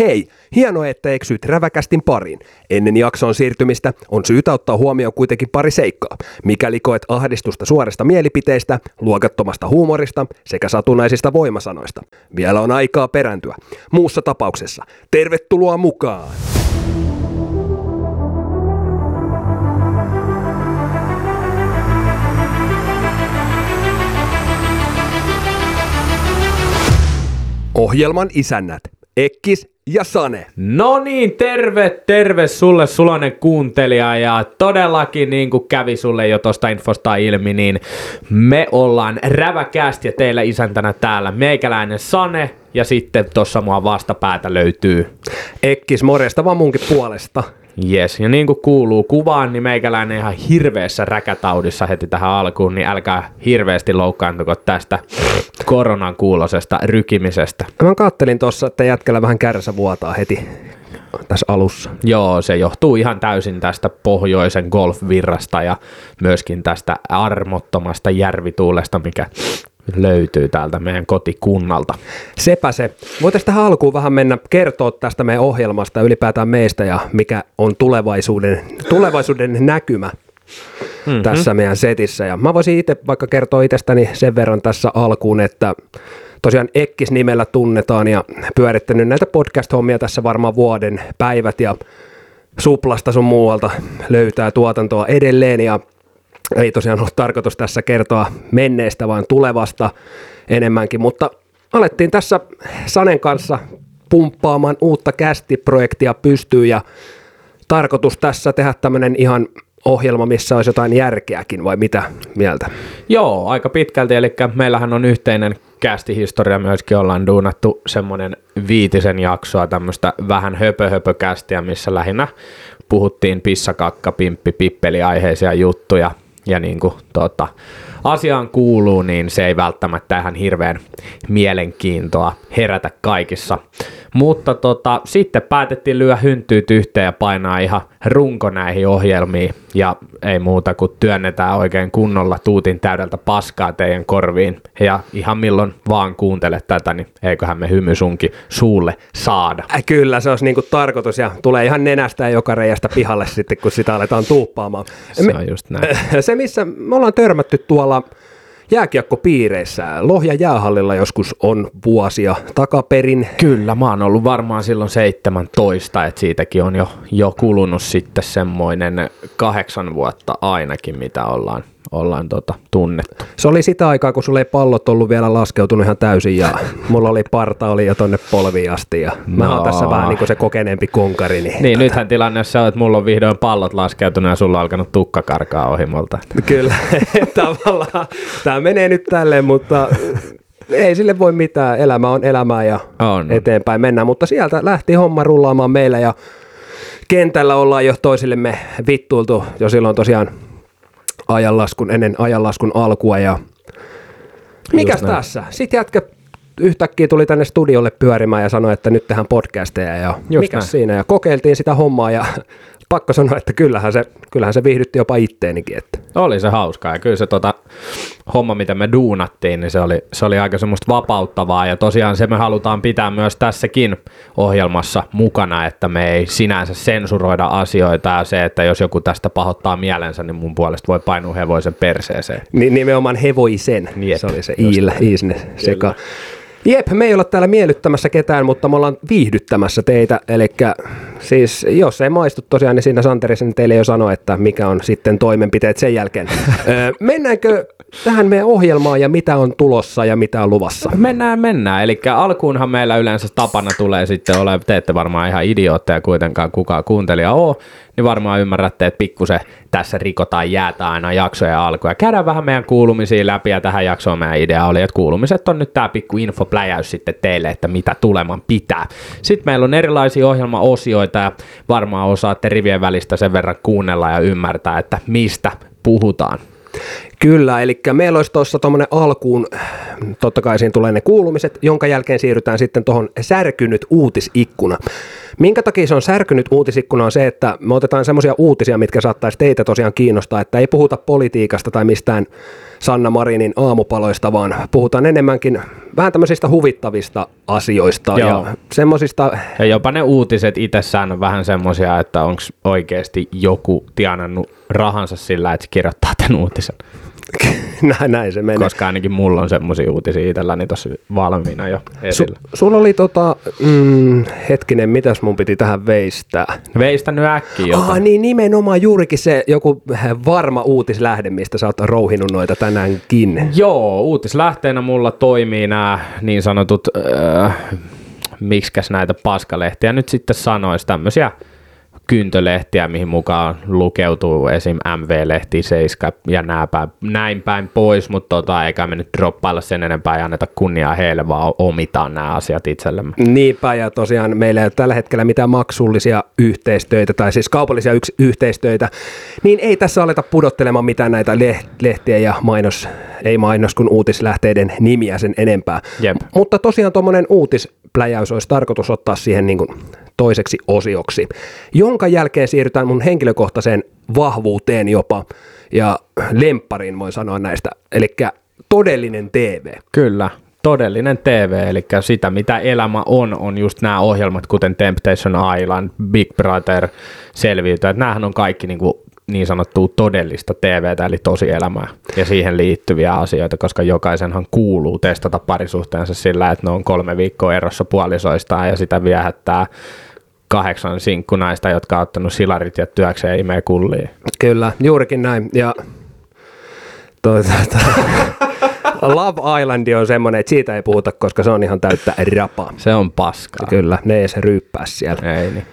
Hei, hienoa, että eksyit räväkästin pariin. Ennen jakson siirtymistä on syytä ottaa huomioon kuitenkin pari seikkaa. Mikäli koet ahdistusta suorista mielipiteistä, luokattomasta huumorista sekä satunnaisista voimasanoista. Vielä on aikaa perääntyä. Muussa tapauksessa, tervetuloa mukaan! Ohjelman isännät, Ekkis ja Sane. No niin, terve, terve sulle sulainen kuuntelija ja todellakin niin kuin kävi sulle jo tosta infosta ilmi, niin me ollaan räväkästi ja teillä isäntänä täällä meikäläinen Sane ja sitten tuossa mua vastapäätä löytyy. Ekkis, morjesta vaan munkin puolesta. Yes, ja niin kuin kuuluu kuvaan, niin meikäläinen ihan hirveässä räkätaudissa heti tähän alkuun, niin älkää hirveästi loukkaantuko tästä koronan kuulosesta rykimisestä. Mä kattelin tuossa, että jätkällä vähän kärsä vuotaa heti tässä alussa. Joo, se johtuu ihan täysin tästä pohjoisen golfvirrasta ja myöskin tästä armottomasta järvituulesta, mikä löytyy täältä meidän kotikunnalta. Sepä se. Voitaisiin tähän alkuun vähän mennä kertoa tästä meidän ohjelmasta ylipäätään meistä ja mikä on tulevaisuuden, tulevaisuuden näkymä mm-hmm. tässä meidän setissä. Ja mä voisin itse vaikka kertoa itsestäni sen verran tässä alkuun, että tosiaan Ekkis nimellä tunnetaan ja pyörittänyt näitä podcast-hommia tässä varmaan vuoden päivät ja suplasta sun muualta löytää tuotantoa edelleen ja ei tosiaan ole tarkoitus tässä kertoa menneestä, vaan tulevasta enemmänkin, mutta alettiin tässä Sanen kanssa pumppaamaan uutta kästiprojektia pystyyn ja tarkoitus tässä tehdä tämmöinen ihan ohjelma, missä olisi jotain järkeäkin, vai mitä mieltä? Joo, aika pitkälti, eli meillähän on yhteinen kästihistoria myöskin, ollaan duunattu semmoinen viitisen jaksoa, tämmöistä vähän höpö-höpö-kästiä, missä lähinnä puhuttiin pissakakka, pimppi, pippeli aiheisia juttuja, ja niin kuin, tota, asiaan kuuluu, niin se ei välttämättä ihan hirveän mielenkiintoa herätä kaikissa. Mutta tota, sitten päätettiin lyö hynttyyt yhteen ja painaa ihan runko näihin ohjelmiin ja ei muuta kuin työnnetään oikein kunnolla tuutin täydeltä paskaa teidän korviin ja ihan milloin vaan kuuntelet tätä, niin eiköhän me hymy sunkin suulle saada. Äh, kyllä, se olisi niinku tarkoitus ja tulee ihan nenästä ja joka reiästä pihalle sitten, kun sitä aletaan tuuppaamaan. Se on just näin. Se, missä me ollaan törmätty tuolla jääkiekkopiireissä. Lohja jäähallilla joskus on vuosia takaperin. Kyllä, mä oon ollut varmaan silloin 17, että siitäkin on jo, jo kulunut sitten semmoinen kahdeksan vuotta ainakin, mitä ollaan ollaan tota, tunnettu. Se oli sitä aikaa, kun sulla ei pallot ollut vielä laskeutunut ihan täysin ja mulla oli parta oli jo tonne polviin asti ja no. mä oon tässä vähän niin kuin se kokeneempi konkari. Niin, niin tota... nythän tilanne se on, että mulla on vihdoin pallot laskeutunut ja sulla on alkanut tukka karkaa ohimolta. Kyllä, tavallaan tämä menee nyt tälleen, mutta ei sille voi mitään. Elämä on elämää ja on. eteenpäin mennään, mutta sieltä lähti homma rullaamaan meillä ja kentällä ollaan jo toisillemme vittuiltu jo silloin tosiaan ajanlaskun, ennen ajanlaskun alkua ja mikäs tässä? Sitten jätkä yhtäkkiä tuli tänne studiolle pyörimään ja sanoi, että nyt tehdään podcasteja ja mikä siinä ja kokeiltiin sitä hommaa ja pakko sanoa, että kyllähän se, kyllähän se viihdytti jopa itteenikin. Että. Oli se hauskaa ja kyllä se tota, homma, mitä me duunattiin, niin se oli, se oli aika semmoista vapauttavaa. Ja tosiaan se me halutaan pitää myös tässäkin ohjelmassa mukana, että me ei sinänsä sensuroida asioita. Ja se, että jos joku tästä pahoittaa mielensä, niin mun puolesta voi painua hevoisen perseeseen. Niin nimenomaan hevoisen, Jep, se oli se iil, iisne seka. Jep, me ei olla täällä miellyttämässä ketään, mutta me ollaan viihdyttämässä teitä. Eli siis jos ei maistu tosiaan, niin siinä Santerisen teille jo sanoi, että mikä on sitten toimenpiteet sen jälkeen. mennäänkö tähän meidän ohjelmaan ja mitä on tulossa ja mitä on luvassa? Mennään, mennään. Eli alkuunhan meillä yleensä tapana tulee sitten ole, te ette varmaan ihan idiootteja kuitenkaan kukaan kuuntelija ole, niin varmaan ymmärrätte, että pikkusen tässä rikotaan jäätä aina jaksojen alkuja. Käydään vähän meidän kuulumisia läpi ja tähän jaksoon meidän idea oli, että kuulumiset on nyt tämä pikku infopläjäys sitten teille, että mitä tuleman pitää. Sitten meillä on erilaisia ohjelmaosioita ja varmaan osaatte rivien välistä sen verran kuunnella ja ymmärtää, että mistä puhutaan. Kyllä, eli meillä olisi tuossa tuommoinen alkuun, totta kai siinä tulee ne kuulumiset, jonka jälkeen siirrytään sitten tuohon särkynyt uutisikkuna. Minkä takia se on särkynyt uutisikkuna on se, että me otetaan semmoisia uutisia, mitkä saattaisi teitä tosiaan kiinnostaa, että ei puhuta politiikasta tai mistään Sanna Marinin aamupaloista, vaan puhutaan enemmänkin vähän tämmöisistä huvittavista asioista Joo. ja semmoisista, Ja jopa ne uutiset itsessään on vähän semmoisia, että onko oikeasti joku tienannut rahansa sillä, että se kirjoittaa tämän uutisen. näin, näin se menee. Koska ainakin mulla on semmoisia uutisia itselläni tuossa valmiina jo Su, esillä. sulla oli tota, mm, hetkinen, mitäs mun piti tähän veistää? Veistä nyt äkkiä jotain. Ah, niin nimenomaan juurikin se joku varma uutislähde, mistä sä oot rouhinut noita tänäänkin. Joo, uutislähteenä mulla toimii nämä niin sanotut, äh, miksikäs näitä paskalehtiä nyt sitten sanoisi, tämmöisiä kyntölehtiä, mihin mukaan lukeutuu esim. MV-lehti, Seiska ja nää päin, näin päin pois, mutta tota, eikä me nyt droppailla sen enempää ja anneta kunniaa heille, vaan omitaan nämä asiat itsellemme. Niinpä, ja tosiaan meillä ei ole tällä hetkellä mitään maksullisia yhteistöitä, tai siis kaupallisia yks- yhteistöitä, niin ei tässä aleta pudottelemaan mitään näitä leh- lehtiä ja mainos, ei mainos kuin uutislähteiden nimiä sen enempää. Jep. Mutta tosiaan tuommoinen uutispläjäys olisi tarkoitus ottaa siihen niin kuin toiseksi osioksi, jonka jälkeen siirrytään mun henkilökohtaiseen vahvuuteen jopa, ja lemppariin voin sanoa näistä, eli todellinen TV. Kyllä, todellinen TV, eli sitä mitä elämä on, on just nämä ohjelmat, kuten Temptation Island, Big Brother, Selviytyjät. Nämähän on kaikki niin, kuin niin sanottua todellista TVtä, eli tosielämää, ja siihen liittyviä asioita, koska jokaisenhan kuuluu testata parisuhteensa sillä, että ne on kolme viikkoa erossa puolisoistaan, ja sitä viehättää kahdeksan sinkkunaista, jotka on ottanut silarit ja työkseen imee kulliin. Kyllä, juurikin näin. Ja toi, toi, toi. Love Island on semmoinen, että siitä ei puhuta, koska se on ihan täyttä rapaa. Se on paskaa. Kyllä, ne ei se ryyppää siellä. Ei niin.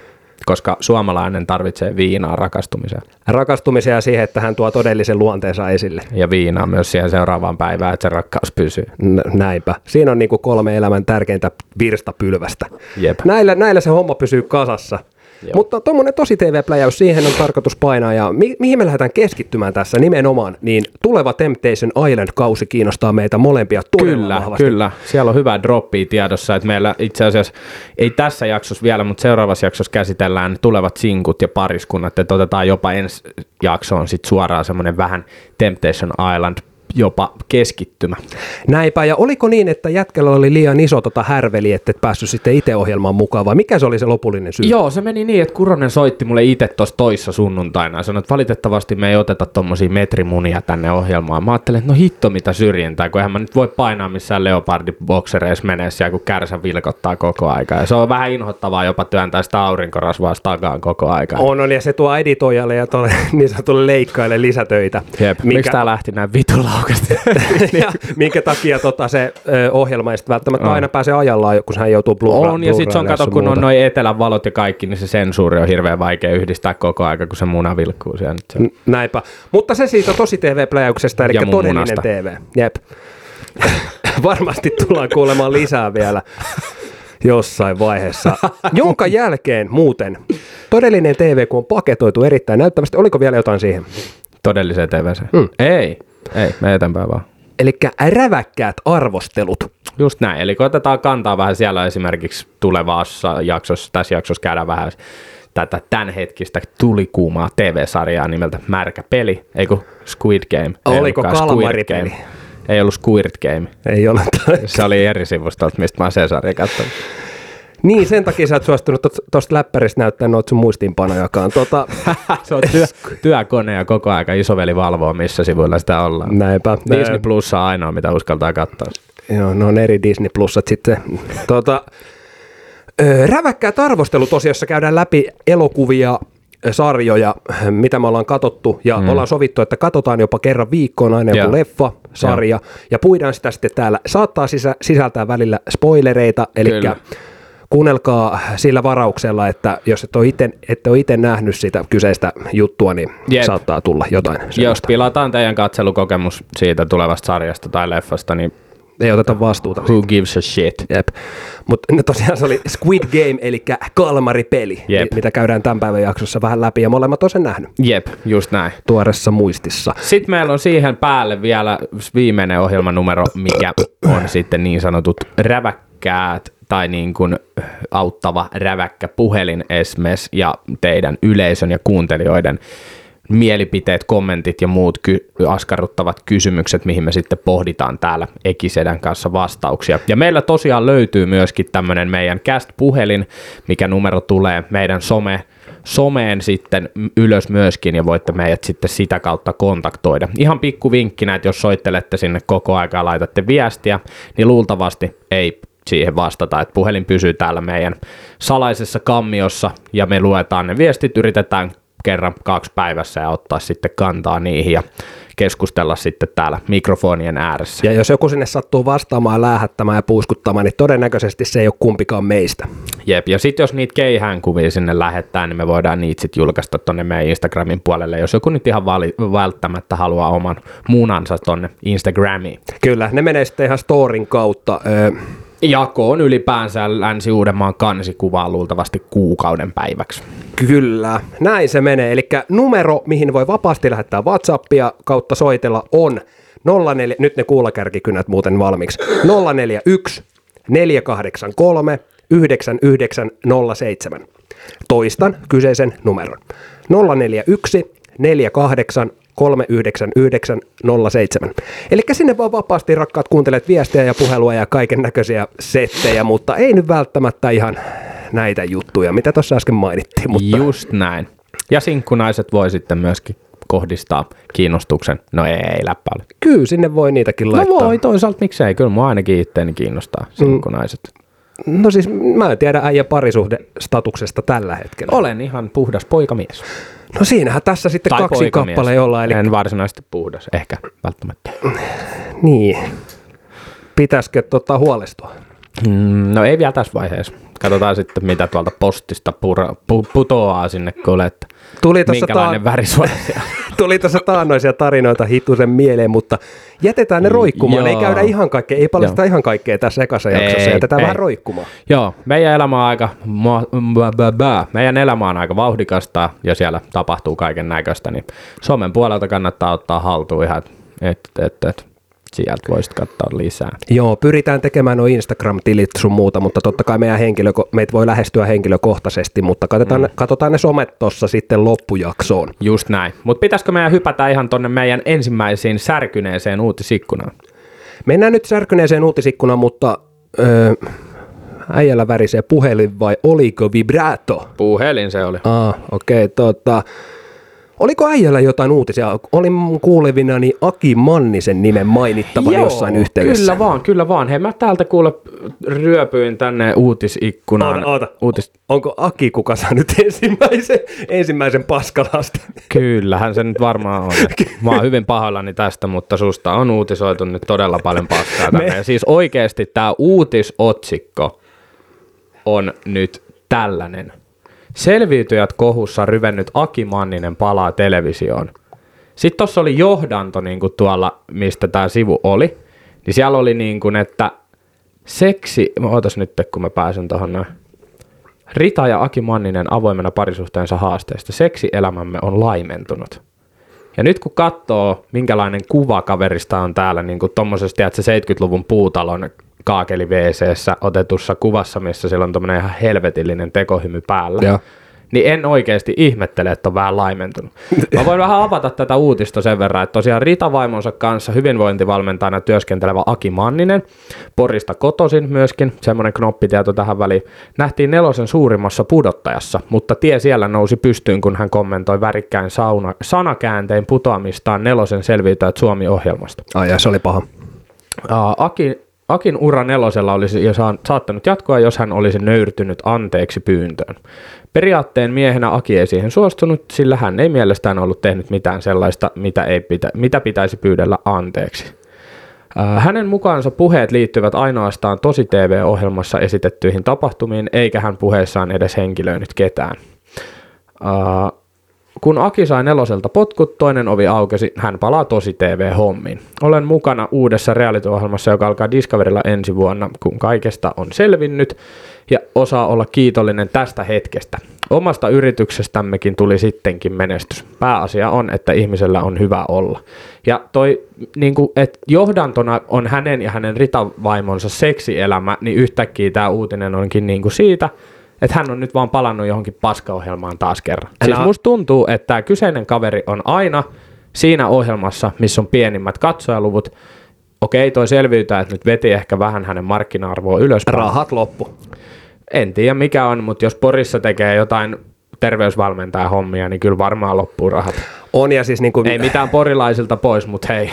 Koska suomalainen tarvitsee viinaa rakastumiseen. Rakastumisia ja siihen, että hän tuo todellisen luonteensa esille. Ja viinaa myös siihen seuraavaan päivään, että se rakkaus pysyy. N- näinpä. Siinä on niinku kolme elämän tärkeintä virstapylvästä. Jep. Näillä, näillä se homma pysyy kasassa. Joo. Mutta tuommoinen tosi TV-pläjäys, siihen on tarkoitus painaa. Ja mi- mihin me lähdetään keskittymään tässä nimenomaan, niin tuleva Temptation Island-kausi kiinnostaa meitä molempia todella Kyllä, vahvasti. kyllä. Siellä on hyvä droppi tiedossa, että meillä itse asiassa ei tässä jaksossa vielä, mutta seuraavassa jaksossa käsitellään tulevat sinkut ja pariskunnat, että otetaan jopa ensi jaksoon sit suoraan semmoinen vähän Temptation Island jopa keskittymä. Näinpä, ja oliko niin, että jätkällä oli liian iso tota härveli, että et päässyt sitten itse ohjelmaan mukaan, vai mikä se oli se lopullinen syy? Joo, se meni niin, että Kuronen soitti mulle itse tuossa toissa sunnuntaina ja sanoi, että valitettavasti me ei oteta tommosia metrimunia tänne ohjelmaan. Mä ajattelin, että no hitto mitä syrjintää, kun eihän mä nyt voi painaa missään leopardiboksereissa menee siellä, kun kärsä vilkottaa koko aika. Ja se on vähän inhottavaa jopa työntää sitä aurinkorasvaa takaan koko aika. On, on, ja se tuo editoijalle ja tuolle niin sanotulle leikkaille lisätöitä. Jep, miksi tää lähti näin vitulaukasti? ja minkä takia tota, se ö, ohjelma ei sitten välttämättä aina pääse ajallaan, kun hän joutuu blurra, on, ja sitten se on, kato, kun on noin etelän valot ja kaikki, niin se sensuuri on hirveän vaikea yhdistää koko aika, kun se muna vilkkuu siellä. Nyt se. N- Näinpä. Mutta se siitä tosi TV-pläjäyksestä, eli todellinen munasta. TV. Jep. Varmasti tullaan kuulemaan lisää vielä jossain vaiheessa. Jonka jälkeen muuten todellinen TV, kun on paketoitu erittäin näyttävästi, oliko vielä jotain siihen? Todelliseen TVC. Mm. Ei, ei, me eteenpäin vaan. Eli räväkkäät arvostelut. Just näin, eli otetaan kantaa vähän siellä esimerkiksi tulevassa jaksossa, tässä jaksossa käydään vähän tätä tämänhetkistä tulikuumaa TV-sarjaa nimeltä Märkä peli, ei kun Squid Game. Ei Oliko Kalmaripeli? Ei ollut Squid Game. Ei ole. Se oli eri sivustolta, mistä mä oon sen sarjan katsonut. Niin, sen takia sä et suostunut tuosta läppäristä näyttää noita sun muistiinpanojakaan. Tota, Se on työ, työkone ja koko aika isoveli valvoo, missä sivuilla sitä ollaan. näinpä. Disney Plus on ainoa, mitä uskaltaa katsoa. Joo, ne on eri Disney Plusat sitten. Tota, ö, räväkkäät arvostelut jossa käydään läpi elokuvia, sarjoja, mitä me ollaan katottu, ja mm. ollaan sovittu, että katsotaan jopa kerran viikkoon aina joku Joo. leffa, sarja, ja puidaan sitä sitten täällä. Saattaa sisä, sisältää välillä spoilereita, eli Kyllä. Kuunnelkaa sillä varauksella, että jos et ole ette ole itse nähnyt sitä kyseistä juttua, niin Jep. saattaa tulla jotain. Jos semmoista. pilataan teidän katselukokemus siitä tulevasta sarjasta tai leffasta, niin Ei oteta vastuuta. who gives a shit? Jep. Mutta tosiaan se oli Squid Game, eli kalmaripeli, Jep. mitä käydään tämän päivän jaksossa vähän läpi, ja molemmat on sen nähnyt Jep, just näin. tuoreessa muistissa. Sitten meillä on siihen päälle vielä viimeinen ohjelmanumero, mikä on sitten niin sanotut räväkkäät älykkäät tai niin kuin auttava räväkkä puhelin esimerkiksi ja teidän yleisön ja kuuntelijoiden mielipiteet, kommentit ja muut ky- askarruttavat kysymykset, mihin me sitten pohditaan täällä Ekisedän kanssa vastauksia. Ja meillä tosiaan löytyy myöskin tämmöinen meidän Cast-puhelin, mikä numero tulee meidän some someen sitten ylös myöskin ja voitte meidät sitten sitä kautta kontaktoida. Ihan pikku vinkkinä, että jos soittelette sinne koko aika ja laitatte viestiä, niin luultavasti ei siihen vastata, että puhelin pysyy täällä meidän salaisessa kammiossa ja me luetaan ne viestit, yritetään kerran kaksi päivässä ja ottaa sitten kantaa niihin ja keskustella sitten täällä mikrofonien ääressä. Ja jos joku sinne sattuu vastaamaan, lähettämään ja puuskuttamaan, niin todennäköisesti se ei ole kumpikaan meistä. Jep, ja sitten jos niitä keihään kuvia sinne lähettää, niin me voidaan niitä sitten julkaista tonne meidän Instagramin puolelle, jos joku nyt ihan vali- välttämättä haluaa oman muunansa tonne Instagramiin. Kyllä, ne menee sitten ihan storin kautta. Öö, jakoon ylipäänsä Länsi-Uudenmaan kansikuvaa luultavasti kuukauden päiväksi. Kyllä, näin se menee. Eli numero, mihin voi vapaasti lähettää WhatsAppia kautta soitella on 04, nyt ne kuulakärkikynät muuten valmiiksi, 041 483 9907. Toistan kyseisen numeron. 041 48 39907. Eli sinne vaan vapaasti rakkaat kuuntelet viestejä ja puhelua ja kaiken näköisiä settejä, mutta ei nyt välttämättä ihan näitä juttuja, mitä tuossa äsken mainittiin. Mutta... Just näin. Ja sinkkunaiset voi sitten myöskin kohdistaa kiinnostuksen. No ei, ei läppä ole. Kyllä, sinne voi niitäkin laittaa. No voi, toisaalta miksei. Kyllä mua ainakin itteeni kiinnostaa sinkkunaiset. Mm. No siis mä en tiedä äijä parisuhde statuksesta tällä hetkellä. Olen ihan puhdas poikamies. No siinähän tässä sitten tai kaksi kappale ollaan. Eli... En varsinaisesti puhdas, ehkä välttämättä. Niin. Pitäisikö tota huolestua? Mm, no ei vielä tässä vaiheessa. Katsotaan sitten, mitä tuolta postista pura, pu, putoaa sinne, kun että Tuli minkälainen ta- väri Tuli tuossa taannoisia tarinoita hitusen mieleen, mutta jätetään ne roikkumaan. Joo. Ei käydä ihan kaikkea, ei paljasta ihan kaikkea tässä ekassa jaksossa. Ei, jätetään ei. vähän roikkumaan. Joo, meidän elämä on aika, meidän elämä on aika vauhdikasta ja siellä tapahtuu kaiken näköistä, niin somen puolelta kannattaa ottaa haltuun ihan, että et, et, sieltä voisit katsoa lisää. Joo, pyritään tekemään nuo Instagram-tilit sun muuta, mutta totta kai meidän henkilö, meitä voi lähestyä henkilökohtaisesti, mutta katsotaan, mm. katsotaan ne somet tuossa sitten loppujaksoon. Just näin. Mutta pitäisikö meidän hypätä ihan tonne meidän ensimmäisiin särkyneeseen uutisikkunaan? Mennään nyt särkyneeseen uutisikkunaan, mutta öö, äijällä värisee puhelin vai oliko vibrato? Puhelin se oli. Ah, okei, okay, tota, Oliko äijällä jotain uutisia? Olin kuulevina niin Aki Mannisen nimen mainittava Joo, jossain yhteydessä. kyllä vaan, kyllä vaan. Hei, mä täältä kuule ryöpyin tänne uutisikkunaan. Oota, oota. Uutis... Onko Aki kuka saanut ensimmäisen, ensimmäisen paskalasta? Kyllähän se nyt varmaan on. Mä oon hyvin pahoillani tästä, mutta susta on uutisoitu nyt todella paljon paskaa tänne. Me... Ja siis oikeasti tämä uutisotsikko on nyt tällainen. Selviytyjät kohussa ryvennyt Aki Manninen palaa televisioon. Sitten tuossa oli johdanto niin kuin tuolla, mistä tämä sivu oli. Niin siellä oli niin kuin, että seksi, ootas nyt kun mä pääsen tuohon noin. Rita ja Aki Manninen avoimena parisuhteensa haasteesta. Seksi-elämämme on laimentunut. Ja nyt kun katsoo, minkälainen kuva kaverista on täällä, niin kuin tuommoisesta, että se 70-luvun puutalon kaakeli wc otetussa kuvassa, missä sillä on tuommoinen ihan helvetillinen tekohymy päällä. Ja. Niin en oikeasti ihmettele, että on vähän laimentunut. Mä voin vähän avata tätä uutista sen verran, että tosiaan Rita vaimonsa kanssa hyvinvointivalmentajana työskentelevä Aki Manninen, Porista kotosin myöskin, semmoinen knoppitieto tähän väliin, nähtiin nelosen suurimmassa pudottajassa, mutta tie siellä nousi pystyyn, kun hän kommentoi värikkäin sauna, sanakääntein putoamistaan nelosen selviytyjät Suomi-ohjelmasta. Ai ja se oli paha. Aki Akin ura nelosella olisi jo saattanut jatkoa, jos hän olisi nöyrtynyt anteeksi pyyntöön. Periaatteen miehenä Aki ei siihen suostunut, sillä hän ei mielestään ollut tehnyt mitään sellaista, mitä, ei pitä, mitä pitäisi pyydellä anteeksi. Hänen mukaansa puheet liittyvät ainoastaan tosi TV-ohjelmassa esitettyihin tapahtumiin, eikä hän puheessaan edes henkilöinyt ketään. Kun Aki sai neloselta potkut, toinen ovi aukesi, hän palaa tosi TV-hommiin. Olen mukana uudessa reality-ohjelmassa, joka alkaa Discoverilla ensi vuonna, kun kaikesta on selvinnyt ja osaa olla kiitollinen tästä hetkestä. Omasta yrityksestämmekin tuli sittenkin menestys. Pääasia on, että ihmisellä on hyvä olla. Ja toi, niin kuin, että johdantona on hänen ja hänen ritavaimonsa seksielämä, niin yhtäkkiä tämä uutinen onkin niin kuin siitä, että hän on nyt vaan palannut johonkin paskaohjelmaan taas kerran. Älä... Siis musta tuntuu, että tämä kyseinen kaveri on aina siinä ohjelmassa, missä on pienimmät katsojaluvut. Okei, toi selviytää, että nyt veti ehkä vähän hänen markkina-arvoa ylöspäin. Rahat loppu. En tiedä mikä on, mutta jos Porissa tekee jotain terveysvalmentaja hommia, niin kyllä varmaan loppuu rahat. On ja siis niin kuin... Ei mitään porilaisilta pois, mutta hei.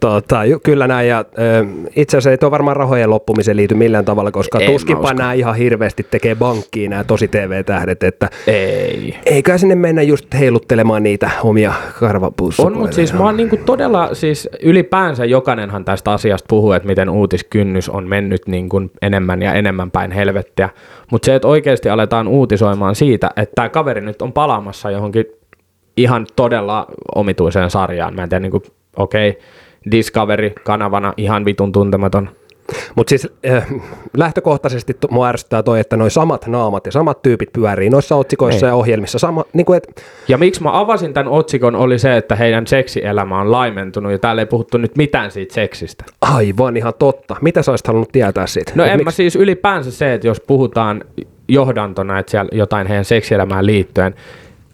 Tota, kyllä näin, ja ö, itse asiassa ei tuo varmaan rahojen loppumiseen liity millään tavalla, koska en tuskinpa nämä ihan hirveästi tekee bankkiin nämä tosi TV-tähdet, että ei. eikä sinne mennä just heiluttelemaan niitä omia karvapussukoja. On, mutta siis mä oon niinku todella, siis ylipäänsä jokainenhan tästä asiasta puhuu, että miten uutiskynnys on mennyt niin kuin enemmän ja enemmän päin helvettiä, mutta se, että oikeasti aletaan uutisoimaan siitä, että tämä kaveri nyt on palaamassa johonkin ihan todella omituiseen sarjaan, mä en tiedä, niin kuin, okei, okay, Discovery-kanavana ihan vitun tuntematon. Mutta siis äh, lähtökohtaisesti t- mua ärsyttää toi, että noin samat naamat ja samat tyypit pyörii noissa otsikoissa Ei. ja ohjelmissa. Sama, niin kuin et... Ja miksi mä avasin tämän otsikon oli se, että heidän seksielämä on laimentunut ja täällä ei puhuttu nyt mitään siitä seksistä. Aivan ihan totta. Mitä sä olisit halunnut tietää siitä? No et en miksi... mä siis ylipäänsä se, että jos puhutaan johdantona, että siellä jotain heidän seksielämään liittyen,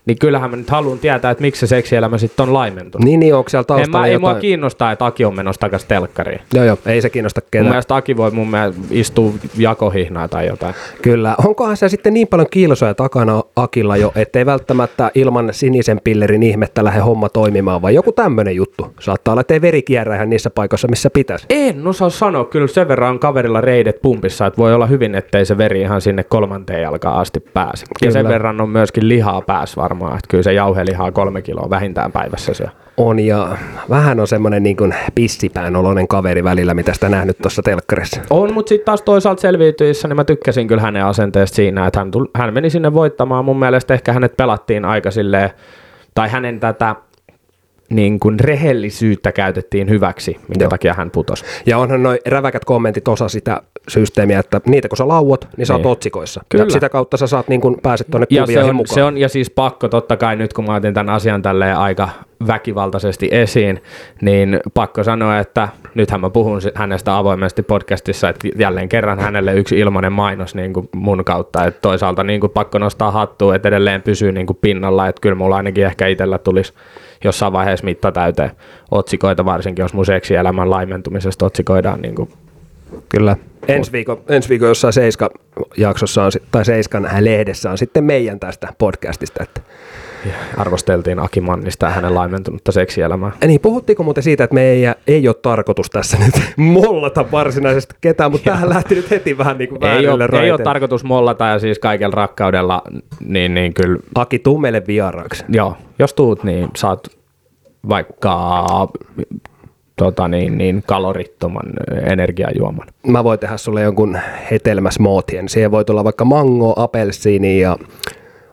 niin kyllähän mä nyt haluan tietää, että miksi se seksielämä sitten on laimentunut. Niin, niin onko siellä taustalla en mä, jotain? Ei mua kiinnostaa, että Aki on menossa takaisin telkkariin. Joo, joo, ei se kiinnosta ketään. Mun mielestä Aki voi mun mielestä istua jakohihnaa tai jotain. Kyllä. Onkohan se sitten niin paljon kilsoja takana Akilla jo, ettei välttämättä ilman sinisen pillerin ihmettä lähde homma toimimaan, vai joku tämmöinen juttu? Saattaa olla, ettei veri kierrä ihan niissä paikoissa, missä pitäisi. En osaa sanoa. Kyllä sen verran on kaverilla reidet pumpissa, että voi olla hyvin, ettei se veri ihan sinne kolmanteen jalkaan asti pääse. Kyllä. Ja sen verran on myöskin lihaa varmaan, että kyllä se jauhelihaa kolme kiloa vähintään päivässä syö. On ja vähän on semmoinen niin kuin pissipään oloinen kaveri välillä, mitä sitä nähnyt tuossa telkkarissa. On, mutta sitten taas toisaalta selviytyissä, niin mä tykkäsin kyllä hänen asenteesta siinä, että hän, tuli, hän meni sinne voittamaan. Mun mielestä ehkä hänet pelattiin aika silleen, tai hänen tätä niin kuin rehellisyyttä käytettiin hyväksi, minkä Joo. takia hän putosi. Ja onhan noin räväkät kommentit osa sitä systeemiä, että niitä kun sä lauot, niin sä oot niin. otsikoissa. Kyllä. Ja sitä kautta sä saat niin kuin pääset tuonne ja se on, mukaan. se on, ja siis pakko totta kai nyt, kun mä otin tämän asian tälleen aika väkivaltaisesti esiin, niin pakko sanoa, että nythän mä puhun hänestä avoimesti podcastissa, että jälleen kerran hänelle yksi ilmainen mainos niin kuin mun kautta, että toisaalta niin kuin pakko nostaa hattua, että edelleen pysyy niin kuin pinnalla, että kyllä mulla ainakin ehkä itsellä tulisi jossain vaiheessa mitta täyteen otsikoita, varsinkin jos mun seksielämän laimentumisesta otsikoidaan niin kuin Kyllä. Ensi viikon, ensi viikon jossain Seiska-jaksossa on, tai Seiskan lehdessä on sitten meidän tästä podcastista. Että arvosteltiin Aki Mannista ja hänen laimentunutta seksielämää. Niin, puhuttiinko muuten siitä, että me ei, ei ole tarkoitus tässä nyt mollata varsinaisesti ketään, mutta tähän lähti nyt heti vähän niin kuin ei ole, ei ole tarkoitus mollata ja siis kaikella rakkaudella, niin, niin kyllä. Aki, tuu meille vieraaksi. Joo, jos tuut, niin saat vaikka tota niin, niin kalorittoman energiajuoman. Mä voin tehdä sulle jonkun hetelmäsmootien. Siihen voi tulla vaikka mango, apelsiini ja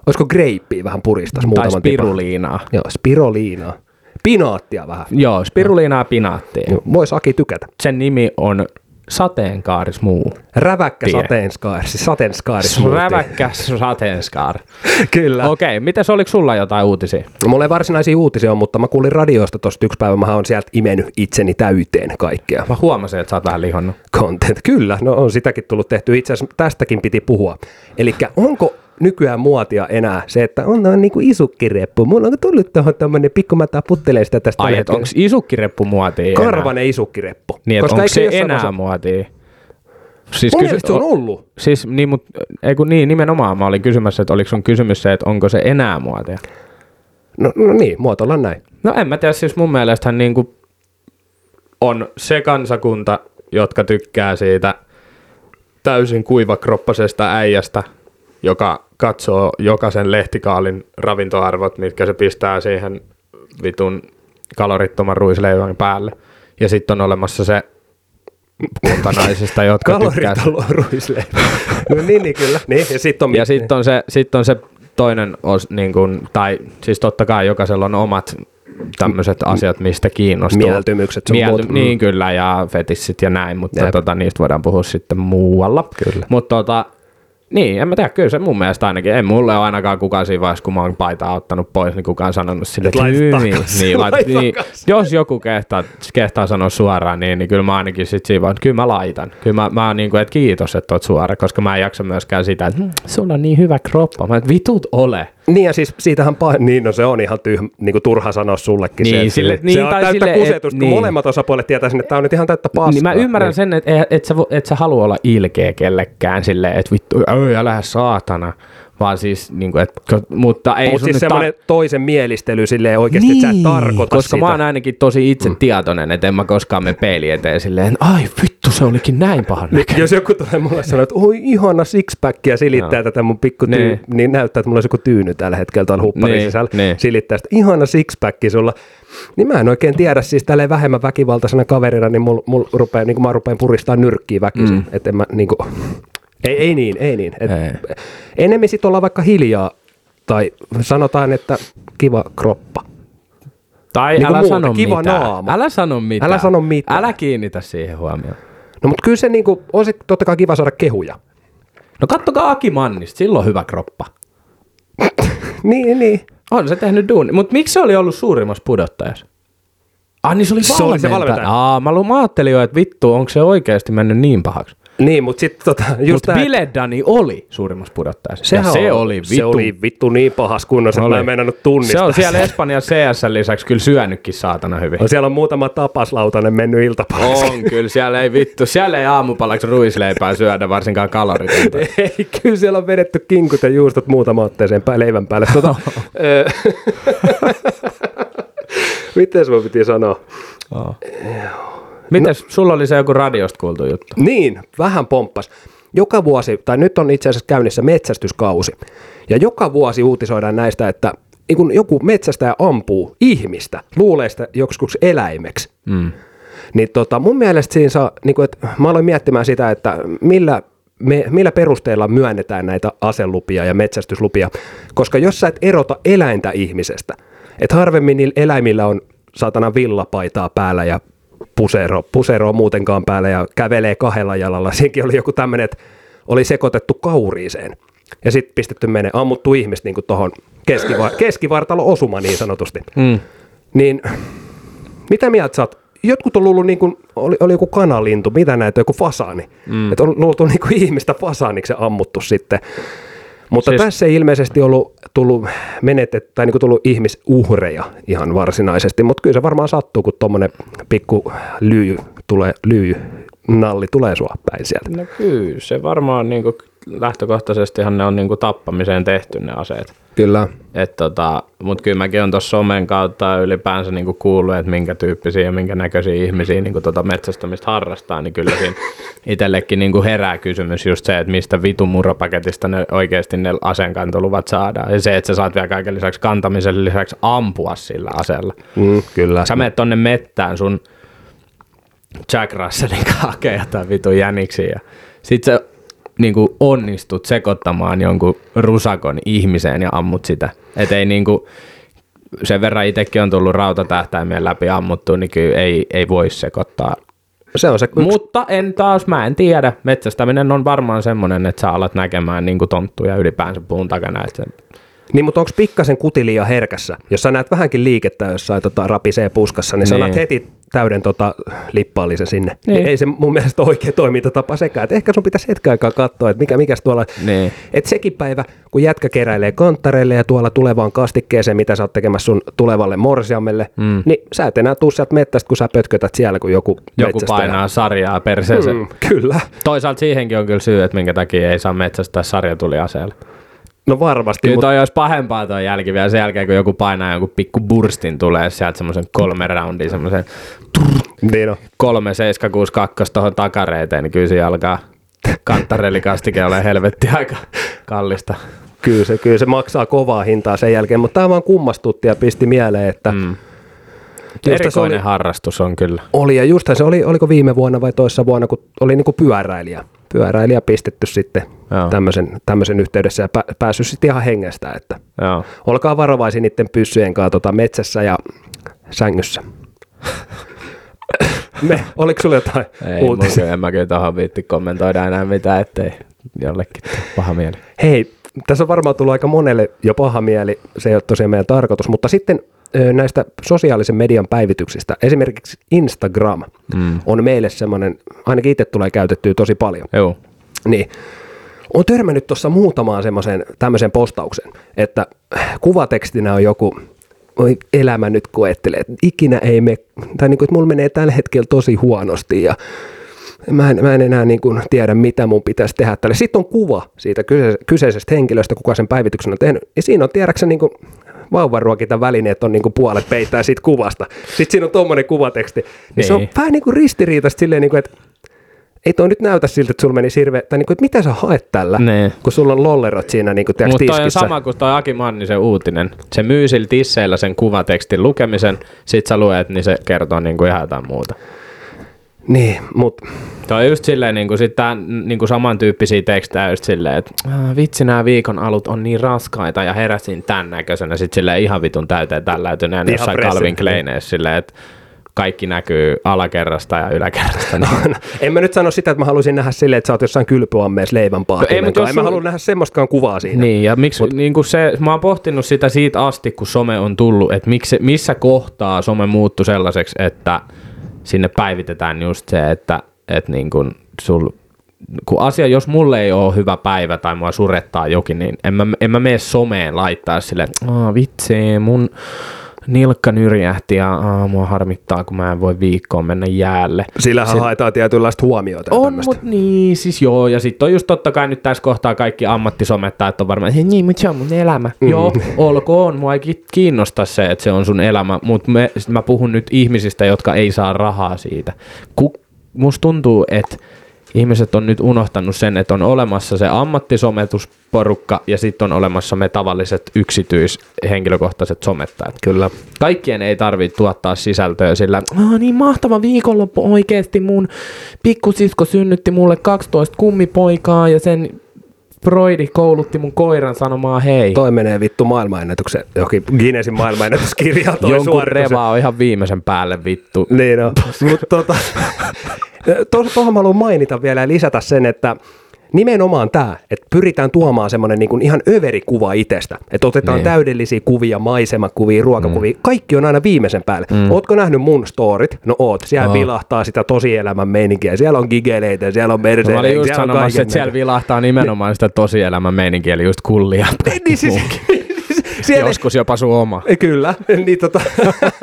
olisiko greippiä vähän puristas muutaman Tai spiruliinaa. Tipan. Joo, spiroliinaa. Pinaattia vähän. Joo, spiruliinaa pinaattia. Vois Aki tykätä. Sen nimi on sateenkaarismuu. Räväkkä sateenskaari, siis sateenskaarismuu. Räväkkä sateenskaari. Kyllä. Okei, okay, mitäs oliko sulla jotain uutisia? Mulla ei varsinaisia uutisia mutta mä kuulin radiosta tosta yksi päivä, mä oon sieltä imennyt itseni täyteen kaikkea. Mä huomasin, että sä oot vähän lihonnut. Content, kyllä, no on sitäkin tullut tehty. Itse asiassa tästäkin piti puhua. Eli onko nykyään muotia enää se, että on noin niin kuin isukkireppu. Mulla on tullut tuohon tämmöinen pikku, mä puttelee sitä tästä. Ai, onko isukkireppu muotia Karvanen isukkireppu. Niin, Koska onko se enää vaiheessa... muotia? Siis Mun kysy- se on ollut. Siis niin, mut, ei kun, niin, nimenomaan mä olin kysymässä, että oliko sun kysymys se, että onko se enää muotia? No, no niin, muotoillaan näin. No en mä tiedä, siis mun mielestähän niin kuin on se kansakunta, jotka tykkää siitä täysin kuivakroppasesta äijästä, joka katsoo jokaisen lehtikaalin ravintoarvot, mitkä se pistää siihen vitun kalorittoman ruisleivän päälle. Ja sitten on olemassa se kunta naisista, jotka tykkää... ruisleivä. no niin, niin, kyllä. Niin, ja sitten on, ja sit on, se, sit on se toinen, os, niin kun, tai siis totta kai jokaisella on omat tämmöiset asiat, mistä kiinnostuu. Mieltymykset. Mielty, muut. Niin kyllä, ja fetissit ja näin, mutta tota, niistä voidaan puhua sitten muualla. Kyllä. Mutta tota, Niin, en mä tiedä, kyllä se mun mielestä ainakin. Ei mulle ole ainakaan kukaan siinä vaiheessa, kun mä oon paitaa ottanut pois, niin kukaan sanonut sille, Et laita "Hyvin." takas, niin, niin, takas. jos joku kehtaa, kehtaa sanoa suoraan, niin, niin kyllä mä ainakin sit siinä vaan, kyllä mä laitan. Kyllä mä, mä oon niin kuin, että kiitos, että oot suora, koska mä en jaksa myöskään sitä, että "Hmm, sulla on niin hyvä kroppa. Mä, että vitut ole. Niin ja siis siitähän pah- niin no se on ihan tyh, niin kuin turha sanoa sullekin Niin, se, sille- se niin, on tai täyttä sille, et- kusetusta, kun niin. molemmat osapuolet tietää sen, että tämä on nyt ihan täyttä paskaa. Niin mä ymmärrän sen, että et, et sä, et sä halua olla ilkeä kellekään silleen, että vittu, älä saatana. Vaan siis, niin kuin, et, mutta ei sun siis semmoinen toisen mielistely silleen oikeasti, niin, että sä et tarkoita koska sitä. mä oon ainakin tosi itse tietoinen, että en mä koskaan mene peili eteen silleen, ai vittu se olikin näin pahan näköinen. Jos joku tulee mulle sanoa, että oi ihana sixpack ja silittää Joo. tätä mun pikku tyy, Niin. niin näyttää, että mulla olisi joku tyyny tällä hetkellä tuolla hupparin Niin, sisällä. niin. Silittää sitä ihana sixpack sulla. Niin mä en oikein tiedä, siis tälleen vähemmän väkivaltaisena kaverina, niin mul, mul rupee, niin mä rupean puristaa nyrkkiä väkisin. Mm. Että en mä niin kuin, ei, ei niin, ei niin. Et Ei. Enemmän sit ollaan vaikka hiljaa tai sanotaan, että kiva kroppa. Tai Niinku älä muuta, sano kiva mitään. naama. Älä sano mitään. Älä sano mitään. Älä kiinnitä siihen huomioon. No mutta kyllä se niin kuin, on sit totta kai kiva saada kehuja. No kattokaa Aki Mannista, sillä on hyvä kroppa. Niin, niin. On se tehnyt duuni. Mutta miksi se oli ollut suurimmassa pudottajassa? Ah, niin se oli Se oli se valmentaja. valmentaja. Aa, mä, lu- mä ajattelin jo, että vittu, onko se oikeasti mennyt niin pahaksi. Niin, mutta sitten tota, just Mutta tää- Biledani oli suurimmassa pudottajassa. Sehän ja se on- oli vittu. Se oli vittu niin pahas kunnossa, että mä en meinannut tunnistaa. Se on siellä. Espanjan CS lisäksi kyllä syönytkin saatana hyvin. No, siellä on muutama tapaslautanen mennyt iltapäiväksi. On kyllä, siellä ei vittu, siellä ei aamupalaksi ruisleipää syödä, varsinkaan kaloritonta. Ei, kyllä siellä on vedetty kinkut ja juustot muutama otteeseen pää leivän päälle. Tota, Miten se piti sanoa? Mites, sulla oli se joku radiosta kuultu juttu? Niin, vähän pomppas. Joka vuosi, tai nyt on itse asiassa käynnissä metsästyskausi, ja joka vuosi uutisoidaan näistä, että niin kun joku metsästäjä ampuu ihmistä, luulee sitä joksikus eläimeksi. Mm. Niin tota, mun mielestä siinä saa, niin kun, että mä aloin miettimään sitä, että millä, me, millä perusteella myönnetään näitä aselupia ja metsästyslupia, koska jos sä et erota eläintä ihmisestä, että harvemmin niillä eläimillä on saatana villapaitaa päällä ja pusero, pusero muutenkaan päällä ja kävelee kahdella jalalla. Siinäkin oli joku tämmöinen, että oli sekoitettu kauriiseen ja sitten pistetty mene, ammuttu ihmistä niin tuohon keskiva, keskivartalo osuma niin sanotusti. Mm. Niin mitä mieltä sä oot? Jotkut on luullut, niin kuin, oli, oli joku kanalintu, mitä näitä, joku fasaani. Mm. Että on luultu niin kuin ihmistä fasaaniksi ammuttu sitten. Mutta Siis- tässä ei ilmeisesti ollut tullut menetet, tai niin kuin tullut ihmisuhreja ihan varsinaisesti, mutta kyllä se varmaan sattuu, kun tuommoinen pikku lyy tulee, lyy, nalli tulee sua päin sieltä. No kyllä, se varmaan niinku, lähtökohtaisestihan ne on niinku tappamiseen tehty ne aseet. Kyllä. Et tota, Mutta kyllä mäkin on tuossa somen kautta ylipäänsä niinku kuullut, että minkä tyyppisiä ja minkä näköisiä ihmisiä niinku tota metsästämistä harrastaa, niin kyllä siinä itsellekin niinku herää kysymys just se, että mistä vitun muropaketista ne oikeasti ne aseenkantoluvat saadaan. Ja se, että sä saat vielä kaiken lisäksi kantamisen lisäksi ampua sillä aseella. Mm, kyllä. Sä menet tonne mettään sun Jack Russellin kanssa hakee jotain vitun jäniksiä ja sit sä niinku onnistut sekoittamaan jonkun rusakon ihmiseen ja ammut sitä. Et ei niinku, sen verran itsekin on tullut rautatähtäimien läpi ammuttu, niin kyllä ei, ei voi sekoittaa. Se on se yksi Mutta en taas, mä en tiedä. Metsästäminen on varmaan semmoinen, että sä alat näkemään niinku tonttuja ylipäänsä puun takana. Että se, Niin, mutta onko pikkasen kutiliia herkässä? Jos sä näet vähänkin liikettä jossain tota, rapisee puskassa, niin, niin. sä Niin. annat heti täyden tota, lippaallisen sinne. Niin. Niin. Ei se mun mielestä ole oikea toimintatapa sekään. Et ehkä sun pitäisi hetken aikaa katsoa, että mikä, mikäs tuolla... Niin. Et sekin päivä, kun jätkä keräilee kanttareille ja tuolla tulevaan kastikkeeseen, mitä sä oot tekemässä sun tulevalle morsiamelle, mm. niin sä et enää tuu sieltä mettästä, kun sä pötkötät siellä, kun joku, joku painaa sarjaa perseeseen. Mm. Mm, kyllä. Toisaalta siihenkin on kyllä syy, että minkä takia ei saa metsästää sarjatuliaseella. No varmasti, Kyllä mutta toi olisi pahempaa toi jälki vielä sen jälkeen, kun joku painaa joku pikku burstin tulee sieltä semmoisen kolme roundia, semmoisen niin on. kolme 762 tuohon takareiteen, niin kyllä siinä alkaa kantarellikastike ole helvetti aika kallista. Kyllä se, kyllä se maksaa kovaa hintaa sen jälkeen, mutta tämä vaan kummastutti ja pisti mieleen, että mm. Erikoinen oli... harrastus on kyllä. oli, ja justhan se oli, oliko viime vuonna vai toissa vuonna, kun oli niinku pyöräilijä. Pyöräilijä pistetty sitten Joo. tämmöisen, tämmöisen yhteydessä ja pä, päässyt sitten ihan hengestä, että Joo. olkaa varovaisia niiden pyssyjen kanssa tota metsässä ja sängyssä. Me, oliko sulla jotain Ei, uutisia? mun, en mä kyllä tuohon viitti kommentoida enää mitään, ettei jollekin paha mieli. Hei, tässä on varmaan tullut aika monelle jo paha mieli, se ei ole tosiaan meidän tarkoitus, mutta sitten näistä sosiaalisen median päivityksistä, esimerkiksi Instagram mm. on meille semmoinen, ainakin itse tulee käytettyä tosi paljon. Joo. Niin, on törmännyt tuossa muutamaan semmoisen tämmöisen postauksen, että kuvatekstinä on joku, oi elämä nyt koettelee, että ikinä ei me, tai niin kuin, että mulla menee tällä hetkellä tosi huonosti ja mä en, mä en enää niin kuin tiedä, mitä mun pitäisi tehdä tälle. Sitten on kuva siitä kyse- kyseisestä henkilöstä, kuka sen päivityksen on tehnyt. Ja siinä on, tiedäksä, niin kuin vauvaruokita välineet on niin kuin puolet peittää siitä kuvasta. Sitten siinä on tuommoinen kuvateksti. Niin, niin. se on Niin. vähän niin kuin ristiriitaista silleen, niin kuin, että ei toi nyt näytä siltä, että sulla meni sirve, tai niin kuin, että mitä sä haet tällä, Niin. kun sulla on lollerot siinä niin kuin, tiedätkö, Mutta toi on sama kuin toi Aki Mannisen uutinen. Se myy sillä tisseillä sen kuvatekstin lukemisen, sit sä luet, niin se kertoo niinku ihan jotain muuta. Niin, mutta Toi on just silleen, niin kuin, sit tää, niin kuin samantyyppisiä tekstejä just silleen, että "Ah, vitsi nämä viikon alut on niin raskaita ja heräsin tän näköisenä. Sit silleen ihan vitun täyteen tälläytyneen Ihan jossain. Calvin Kleineissä silleen, että kaikki näkyy alakerrasta ja yläkerrasta. Niin. en mä nyt sano sitä, että mä haluaisin nähdä silleen, että sä oot jossain kylpyammeessa leivän No ei, mut jos En mä halua nähdä semmoistakaan kuvaa siinä. Niin, ja miksi, Mut, niin kuin se, mä oon pohtinut sitä siitä asti, kun some on tullut, että miksi, missä kohtaa some muuttui sellaiseksi, että sinne päivitetään just se, että, että niin kuin sul, kun asia, jos mulle ei ole hyvä päivä tai mua surettaa jokin, niin en mä, en mä mene someen laittaa sille, että vitsi, mun nilkka nyrjähti ja aa, mua harmittaa, kun mä en voi viikkoon mennä jäälle. Sillähän haetaan tietynlaista huomiota. On, mutta niin, siis joo, ja sitten on just totta kai nyt tässä kohtaa kaikki ammattisomettaa, että on varmaan, että niin, mutta se on mun elämä. Mm. Joo, olkoon, mua ei ki- kiinnosta se, että se on sun elämä, mutta mä puhun nyt ihmisistä, jotka ei saa rahaa siitä. Ku, musta tuntuu, että ihmiset on nyt unohtanut sen, että on olemassa se ammattisometusporukka ja sitten on olemassa me tavalliset yksityishenkilökohtaiset somettajat. Kyllä. Kaikkien ei tarvitse tuottaa sisältöä sillä, ah, niin mahtava viikonloppu oikeesti mun pikkusisko synnytti mulle 12 kummipoikaa ja sen Broidi koulutti mun koiran sanomaan hei. Toi menee vittu maailmanennätyksen, johonkin Guinnessin maailmanennätyskirjaan toi Jonkun suoritus. reva on ihan viimeisen päälle vittu. Niin on. Mutta tota, tuohon mä haluan mainita vielä ja lisätä sen, että nimenomaan tämä, että pyritään tuomaan semmoinen niin ihan överi kuva itsestä. Että otetaan Niin. niin. täydellisiä kuvia, maisemakuvia, ruokakuvia. Mm. Kaikki on aina viimeisen päälle. Mm. Ootko nähnyt mun storit? No oot. Siellä oh. vilahtaa sitä tosielämän meininkiä. Siellä on gigeleitä, siellä on Mä olin just sanomassa, että siellä vilahtaa nimenomaan sitä tosielämän meininkiä, eli just kullia. Niin siis, siellä, Joskus jopa sun oma. Kyllä, niin tota,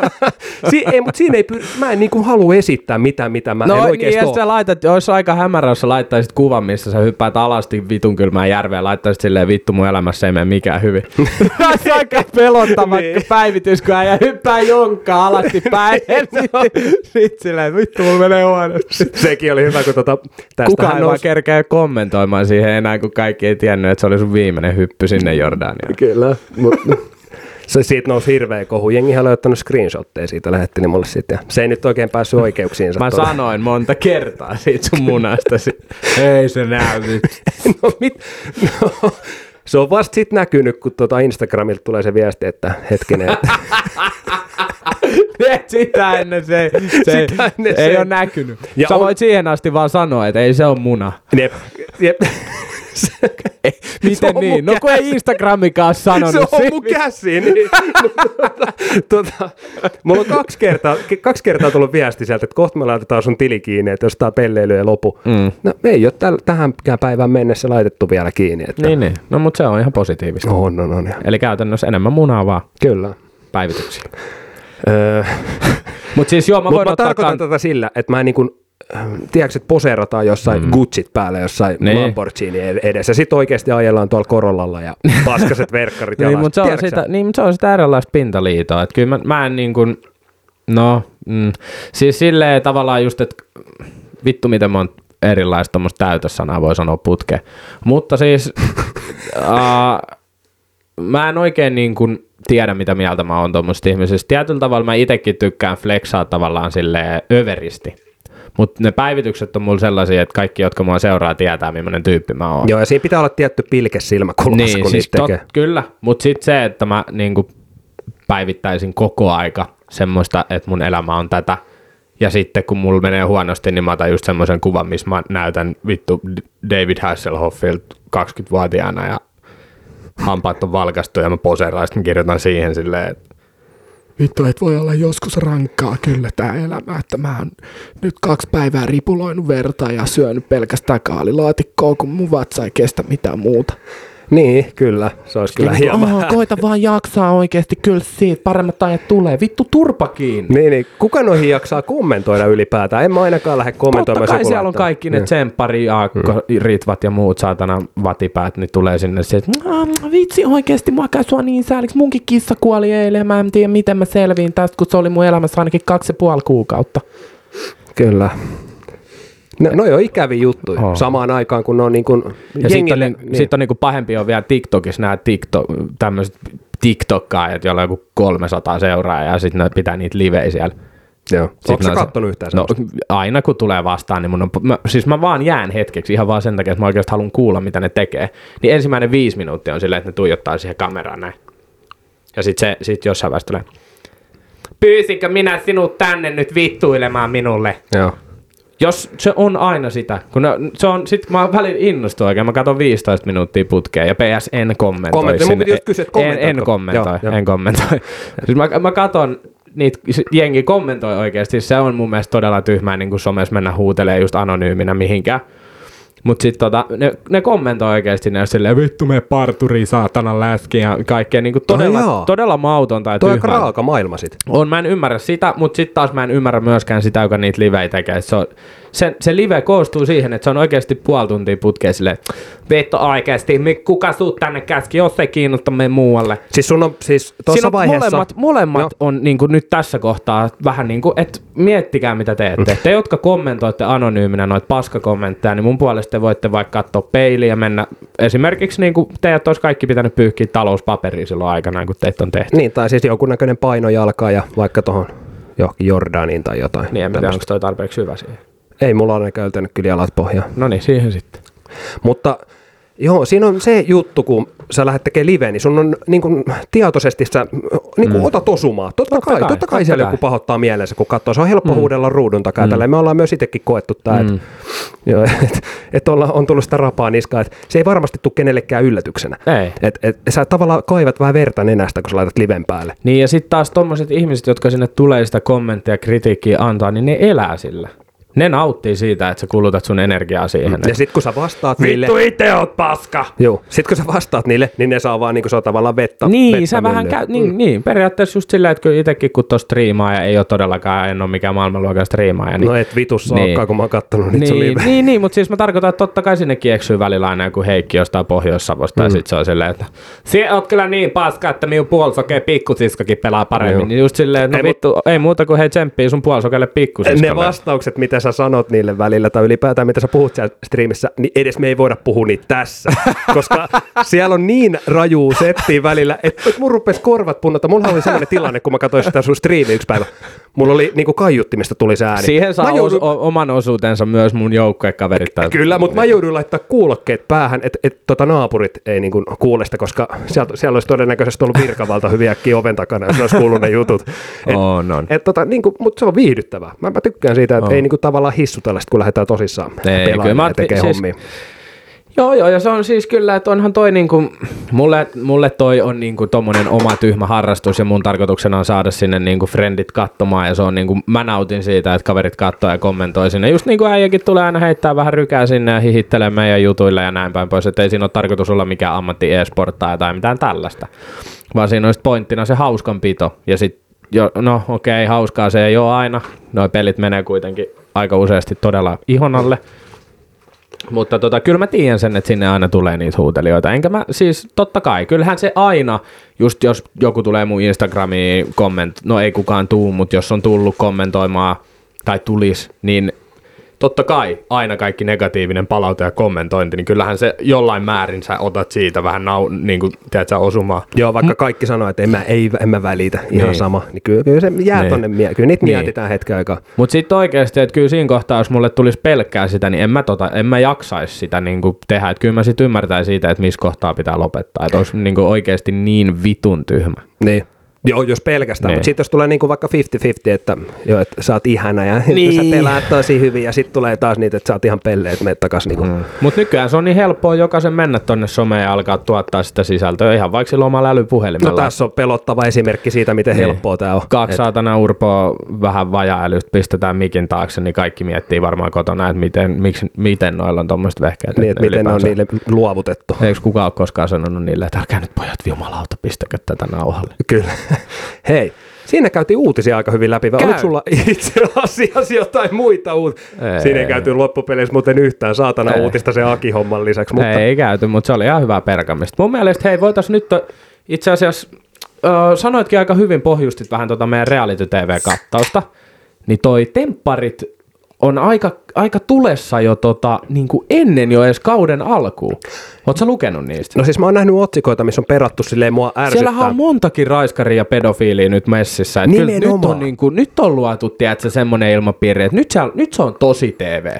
si, ei, mutta siinä ei pyr, mä en niinku halua esittää mitään, mitä mä en No niin, oikeasti ja ole. sä laitat, olisi aika hämärä, jos sä laittaisit kuvan, missä sä hyppäät alasti vitun kylmään järveen, laittaisit silleen vittu mun elämässä ei mene mikään hyvin. On aika pelottava Niin. päivitys, kun äijä hyppää jonkkaan alasti päin. Sitten sit silleen, vittu mulla menee huonosti. Sekin oli hyvä, kun tota, Kukaan tästähän ei nousi, kerkeä kommentoimaan siihen enää, kun kaikki ei tiennyt, että se oli sun viimeinen hyppy sinne Jordaniaan. Kyllä, mutta se siitä nousi hirveä kohu. Jengihän ottanut screenshotteja siitä, lähetteli mulle sitten. Se ei nyt oikein päässyt oikeuksiinsa. Mä tuolla. sanoin monta kertaa siitä sun munastasi. Ei se näy nyt. no, mit, no, se on vasta sitten näkynyt, kun tuota Instagramilta tulee se viesti, että hetkinen, että Sitä ennen se, ei- se, Sitä ennen ei se- ole näkynyt. Ja Sä on- voit siihen asti vaan sanoa, että ei se ole muna. jep, jep. Miten niin? No kun ei Instagramikaan sanonut. se on mun käsi. Niin. tota, tota, mulla on kaksi kertaa, kaksi kertaa tullut viesti sieltä, että kohta me laitetaan sun tili kiinni, että jos tää pelleily ei lopu. Mm. No ei ole täl, tähänkään päivään mennessä laitettu vielä kiinni. Että Niin, niin. No mutta se on ihan positiivista. On, on, on. Eli käytännössä enemmän munaa vaan Kyllä. päivityksiä. Öö, Mutta siis joo, mä voin mä ottaa tarkoitan kan... tätä sillä, että mä en niin tiedätkö, että poseerataan jossain mm. Gucciit päällä jossain Niin. Lamborghini ed- edessä. Sitten oikeasti ajellaan tuolla Korollalla ja paskaset verkkarit Niin, mutta se, on Tiedätkö sitä, niin, mutta se on sitä erilaista pintaliitoa. Että kyllä mä, mä en niin kuin, no, mm, siis silleen tavallaan just, että vittu miten monta erilaista tuommoista täytössanaa voi sanoa putke. Mutta siis uh, mä en oikein niin kuin tiedä, mitä mieltä mä oon tuommoista ihmisistä. Tietyllä tavalla mä itsekin tykkään flexaa tavallaan silleen överisti. Mutta ne päivitykset on mulla sellaisia, että kaikki, jotka mua seuraa, tietää, millainen tyyppi mä oon. Joo, ja siinä pitää olla tietty pilke silmäkulmassa, Niin, kun siis tot, tekee. kyllä, mutta sitten se, että mä niinku päivittäisin koko aika semmoista, että mun elämä on tätä Ja sitten kun mulla menee huonosti, niin mä otan just semmoisen kuvan, missä mä näytän vittu David Hasselhoffilta 20-vuotiaana ja hampaat on valkastu ja mä poseeraan, sitten kirjoitan siihen silleen, että Vittu, et voi olla joskus rankkaa kyllä tää elämä, että mä oon nyt kaksi päivää ripuloinut verta ja syönyt pelkästään kaalilaatikkoa, kun mun vatsa ei kestä mitään muuta. Niin, kyllä. Se olisi kyllä Niin, hieman. "Aa, koita vaan jaksaa oikeasti, kyllä siitä paremmat ajat tulee. Vittu turpa kiinni. Niin, niin, kuka noihin jaksaa kommentoida ylipäätään? En mä ainakaan lähde totta kommentoimaan. kai jos joku siellä on laittaa. kaikki ne Niin. tsemppari, Jaakko, Ritvat ja muut saatana vatipäät, niin tulee sinne se, että "Aa, vitsi oikeasti, mua käy sua niin sääliksi. Munkin kissa kuoli eilen ja mä en tiedä miten mä selviin tästä, kun se oli mun elämässä ainakin kaksi ja puoli kuukautta. Kyllä. No, no on ikäviä juttuja. On. Samaan aikaan, kun ne on niin kuin Ja sitten on, jengille... niin, sit on niinku pahempi on vielä TikTokissa nämä TikTok, tämmöiset TikTokkaajat, joilla on joku 300 seuraajaa ja sitten ne pitää niitä livejä siellä. Joo. Onko sä kattonut yhtään No aina kun tulee vastaan, niin mun on, mä, siis mä vaan jään hetkeksi ihan vaan sen takia, että mä oikeasti haluan kuulla, mitä ne tekee. Niin ensimmäinen viisi minuuttia on silleen, että ne tuijottaa siihen kameraan näin. Ja sit se sit jossain vaiheessa tulee, pyysinkö minä sinut tänne nyt vittuilemaan minulle? Joo. Jos se on aina sitä, kun ne, se on, sit mä välillä innostun oikein, mä katson 15 minuuttia putkeen ja PS en kommentoi. Kommentoi. Mun piti just kysyä, että en, en kommentoi, Joo, joo. en kommentoi. siis mä, mä katon, niitä jengi kommentoi oikeasti, se on mun mielestä todella tyhmää niin kuin somessa mennä huutelee just anonyyminä mihinkään. Mut sit tota, ne, ne kommentoi oikeesti ne on silleen, vittu me parturi, saatana läski ja kaikkea niinku todella, joo. todella mautonta ja Toi on raaka maailma sit. On, mä en ymmärrä sitä, mutta sitten taas mä en ymmärrä myöskään sitä, joka niitä livejä tekee. Se, on, se, se live koostuu siihen, että se on oikeasti puoli tuntia putkeen silleen, vittu oikeasti, kuka sut tänne käski, jos ei kiinnosta mene muualle. Siis sun on siis tuossa on vaiheessa... molemmat, molemmat Joo. on niin kuin nyt tässä kohtaa vähän niin kuin, että miettikää mitä teette. Te, jotka kommentoitte anonyyminä noita paskakommentteja, niin mun puolesta te voitte vaikka katsoa peiliä ja mennä esimerkiksi niin kuin teidät olisi kaikki pitänyt pyyhkiä talouspaperia silloin aikana, kun teitä on tehty. Niin, tai siis jonkunnäköinen painojalka ja vaikka tuohon johonkin Jordaniin tai jotain. Niin en tiedä, onko toi tarpeeksi hyvä siihen. Ei mulla ole ainakaan yltänyt kyllä jalat pohjaan. No niin, siihen sitten. Mutta joo, siinä on se juttu, kun sä lähdet tekemään live, niin sun on niin kuin, tietoisesti sä niin kuin, mm. otat osumaa. Totta, Totta kai, kai, totta kai totta siellä kai. joku pahoittaa mielensä, kun katsoo. Se on helppo mm. huudella ruudun takaa. Mm. Me ollaan myös itsekin koettu tämä, Mm. että et, et olla, on tullut sitä rapaa niskaa. Et se ei varmasti tule kenellekään yllätyksenä. Ei. Et, et, sä tavallaan kaivat vähän verta nenästä, kun sä laitat liven päälle. Niin ja sitten taas tommoset ihmiset, jotka sinne tulee sitä kommenttia ja kritiikkiä antaa, niin ne elää sillä. Ne nauttii siitä, että sä kulutat sun energiaa siihen. Ja sit kun sä vastaat niille... Vittu itse oot paska! Joo, sit kun sä vastaat niille, niin ne saa vaan niin kuin se on tavallaan vettä. Niin, vettä sä vähän käy, niin, niin, periaatteessa just silleen, että itsekin kun tuossa striimaa ja ei ole todellakaan, en ole mikään maailmanluokan striimaaja. Niin, No et vitussa Niin. olekaan, kun mä oon kattonut niin, live. niin, niin, mutta siis mä tarkoitan, että totta kai sinnekin eksyy välillä aina joku Heikki jostain Pohjois-Savosta, mm. ja sit se on silleen, että Sie oot kyllä niin paska, että minun puolisokeen pikkusiskakin pelaa paremmin. Niin just silleen, että no Ei, vittu, ei muuta kuin hei tsemppii sun puolisokelle pikkusiskalle. Ne vastaukset, mitä sä sanot niille välillä, tai ylipäätään mitä sä puhut siellä striimissä, niin edes me ei voida puhua niitä tässä. Koska siellä on niin raju settiä välillä, että et mun rupes korvat punnata. Mulla oli sellainen tilanne, kun mä katsoin sitä sun striimi yksi päivä. Mulla oli niinku kaiuttimista tuli se ääni. Siihen saa joudun- o- oman osuutensa myös mun joukkuekaverit. tai- Kyllä, mutta mä jouduin laittaa kuulokkeet päähän, että et, tota naapurit ei niinku kuule sitä, koska sieltä, siellä olisi todennäköisesti ollut virkavalta hyviä äkkiä oven takana, jos olisi kuullut ne jutut. Et, On, on. et, tota, niinku, mutta se on viihdyttävää. Mä, mä tykkään siitä, että On. ei niinku, tavallaan hissutella sit, kun lähdetään tosissaan Ei, kyllä mä ja tekee siis- hommia. Joo, joo, ja se on siis kyllä, että onhan toi niinku, mulle, mulle toi on niinku tommonen oma tyhmä harrastus ja mun tarkoituksena on saada sinne niinku friendit katsomaan ja se on niinku, mä nautin siitä, että kaverit katsoo ja kommentoi sinne. Just niinku äijäkin tulee aina heittää vähän rykää sinne ja hihittelee meidän jutuille ja näin päin pois, että ei siinä ole tarkoitus olla mikään ammatti e-sporttaja tai mitään tällaista, vaan siinä olisi pointtina se hauskanpito ja sit jo, no okei, hauskaa se ei ole aina. Noi pelit menee kuitenkin aika useasti todella ihon alle. Mutta tota, kyllä mä tiedän sen, että sinne aina tulee niitä huutelijoita. Enkä mä, siis totta kai, kyllähän se aina, just jos joku tulee mun Instagramiin komment, no ei kukaan tuu, mutta jos on tullut kommentoimaan tai tulis, niin totta kai aina kaikki negatiivinen palaute ja kommentointi, niin kyllähän se jollain määrin sä otat siitä vähän nau, niin kuin, tiedät sä, osumaa. Joo, vaikka kaikki sanoo, että en mä, ei, en mä välitä, ihan Niin. sama. Niin kyllä, kyllä se jää Niin. tonne, mie- kyllä niitä Niin. mietitään hetken aikaa. Mutta sitten oikeasti, että kyllä siinä kohtaa, jos mulle tulisi pelkkää sitä, niin en mä, tota, en mä jaksaisi sitä niin kuin tehdä. Että kyllä mä sitten ymmärtäisin siitä, että missä kohtaa pitää lopettaa. Että olisi niin kuin oikeasti niin vitun tyhmä. Niin. Joo, jos pelkästään, Niin. mutta sitten jos tulee niinku vaikka 50-50, että, joo, että sä oot ihana ja Niin. sä pelaat tosi hyvin ja sitten tulee taas niitä, että sä oot ihan pelle, että menet takas niinku. Mm. Mutta nykyään se on niin helppoa jokaisen mennä tonne someen ja alkaa tuottaa sitä sisältöä ihan vaikka sillä omalla No älypuhelimella. tässä on pelottava esimerkki siitä, miten Niin. helppoa tämä on. Kaksi Et- saatana urpoa vähän vajaa-älystä pistetään mikin taakse, niin kaikki miettii varmaan kotona, että miten, miksi, miten noilla on tuommoiset vehkeet. niin, että miten ne on niille luovutettu. Eikö kukaan ole koskaan sanonut niille, että älkää nyt pojat jumalauta, pistäkö tätä nauhalle. Kyllä. Hei, siinä käytiin uutisia aika hyvin läpi. Vai Käy. Oliko sulla itse asiassa jotain muita uutisia? Ei. Siinä ei käyty loppupeleissä muuten yhtään saatana Ei. uutista se Aki-homman lisäksi. Mutta... Mutta Ei käyty, mutta se oli ihan hyvää perkamista. Mun mielestä hei, voitaisiin nyt itse asiassa, ö, sanoitkin aika hyvin, pohjustit vähän tota meidän reality TV-kattausta, niin toi tempparit on aika, aika tulessa jo tota, niin kuin ennen jo edes kauden alkuun. Oletko lukenut niistä? No siis mä oon nähnyt otsikoita, missä on perattu silleen mua ärsyttää. Siellähän on montakin raiskaria ja pedofiiliä nyt messissä. Et kyllä nyt on, niin kuin, nyt on luotu, tiedätkö, semmoinen ilmapiiri, että nyt se, on, nyt se on tosi TV.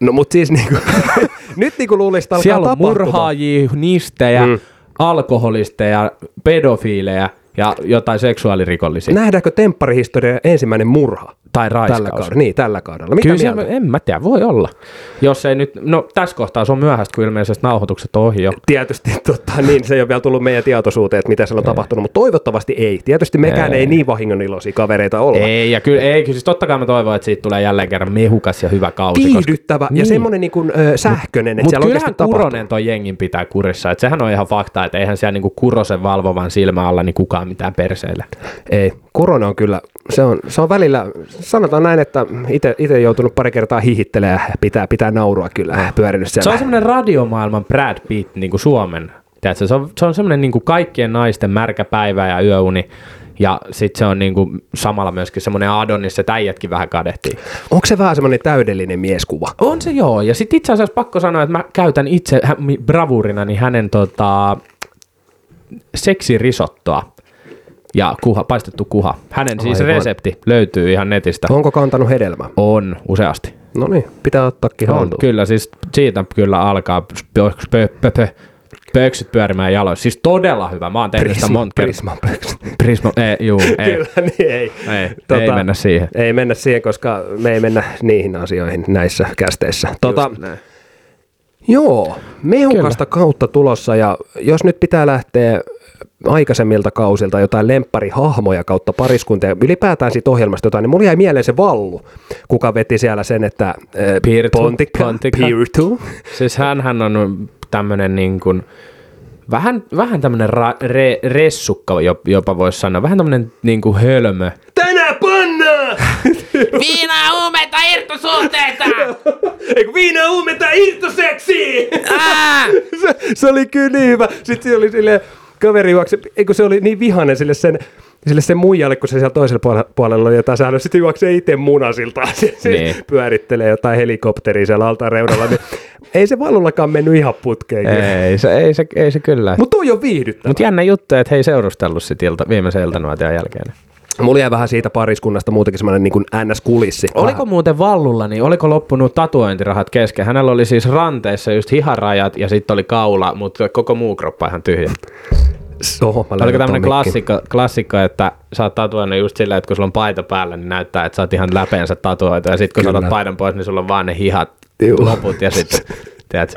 No mut siis niinku, nyt niinku luulisi, että alkaa Siellä on tapahtumaan. murhaajia, nistejä, mm. alkoholisteja, pedofiileja ja jotain seksuaalirikollisia. Nä- Nähdäänkö tempparihistoria ensimmäinen murha? tai raiskaus. Tällä kaudella. Niin, tällä kaudella. Mitä Kyllä se, mieltä? en mä tiedä, voi olla. Jos ei nyt, no tässä kohtaa se on myöhäistä, kun ilmeisesti nauhoitukset on ohi jo. Tietysti totta, niin se ei ole vielä tullut meidän tietoisuuteen, että mitä siellä on tapahtunut, mutta toivottavasti ei. Tietysti mekään ei, Ei. niin vahingon iloisia kavereita olla. Ei, ja kyllä, ei, siis totta kai mä toivon, että siitä tulee jälleen kerran mehukas ja hyvä kausi. koska- Viihdyttävä ja Niin. semmoinen niin kuin, ö, sähköinen, että Mutta siellä oikeasti tapahtuu. Kuronen toi jengin pitää kurissa. Et sehän on ihan fakta, että eihän siellä niinku Kurosen valvovan silmä alla niin kukaan mitään perseillä. Ei, korona on kyllä, se on, se on välillä, sanotaan näin, että itse joutunut pari kertaa hihittelemään ja pitää, pitää naurua kyllä, pyörinyt siellä. Se on semmoinen radiomaailman Brad Pitt niin kuin Suomen. Tiedätkö, se on, se on semmoinen niin kuin kaikkien naisten märkä päivä ja yöuni. Ja sitten se on niin kuin samalla myöskin semmoinen Adonis, että äijätkin vähän kadehtii. Onko se vähän semmoinen täydellinen mieskuva? On se joo. Ja sitten itse asiassa pakko sanoa, että mä käytän itse bravurina niin hänen tota, seksirisottoa ja kuha, paistettu kuha. Hänen siis Aivan. resepti löytyy ihan netistä. Onko kantanut hedelmää? On, useasti. No niin, pitää ottaakin On, haltuun. kyllä, siis siitä kyllä alkaa pö, pö, pö, pö, pöksyt pyörimään jaloissa. Siis todella hyvä. Mä oon tehnyt sitä monta kertaa. Prisma, ei, juu, ei. Kyllä, niin ei. Ei, ei mennä siihen. Ei mennä siihen, koska me ei mennä niihin asioihin näissä kästeissä. Tota, joo, mehukasta kautta tulossa ja jos nyt pitää lähteä aikaisemmilta kausilta jotain lempparihahmoja kautta pariskuntia, ylipäätään siitä ohjelmasta jotain, niin mulla jäi mieleen se Vallu, kuka veti siellä sen, että äh, Piirtu, Pontikka, Pontikka. Piirtu. Siis hänhän on tämmönen niin kuin, vähän, vähän tämmönen ra, re, ressukka jop- jopa voisi sanoa. Vähän tämmönen niin kuin hölmö. Tänä panna! Viinaa, huumeita, irtosuhteita! Eikö viina uumenta irtoseksi? Se, se, oli kyllä niin hyvä. Sitten se oli sille kaveri juokse, eikö se oli niin vihainen sille sen, sille sen muijalle, kun se siellä toisella puolella, oli jotain säännöä. Sitten juoksee itse munasilta. Se, se Niin. pyörittelee jotain helikopteria siellä altaan reunalla. Niin ei se valullakaan mennyt ihan putkeen. Ei se, ei se, ei se kyllä. Mutta toi on viihdyttävä. Mutta jännä juttu, että he ei seurustellut sit ilta, viimeisen iltanuotion jälkeen. Mulla jäi vähän siitä pariskunnasta muutenkin semmoinen niin NS-kulissi. Oliko muuten Vallulla, niin oliko loppunut tatuointirahat kesken? Hänellä oli siis ranteessa just hiharajat ja sitten oli kaula, mutta koko muu kroppa ihan tyhjä. Oho, mä Oliko tämmöinen klassikko, klassikko, että sä oot tatuoinut just silleen, että kun sulla on paita päällä, niin näyttää, että sä oot ihan läpeensä tatuoitu. Ja sitten kun sä Kyllä. otat paidan pois, niin sulla on vaan ne hihat Juu. loput ja sitten, tiedät,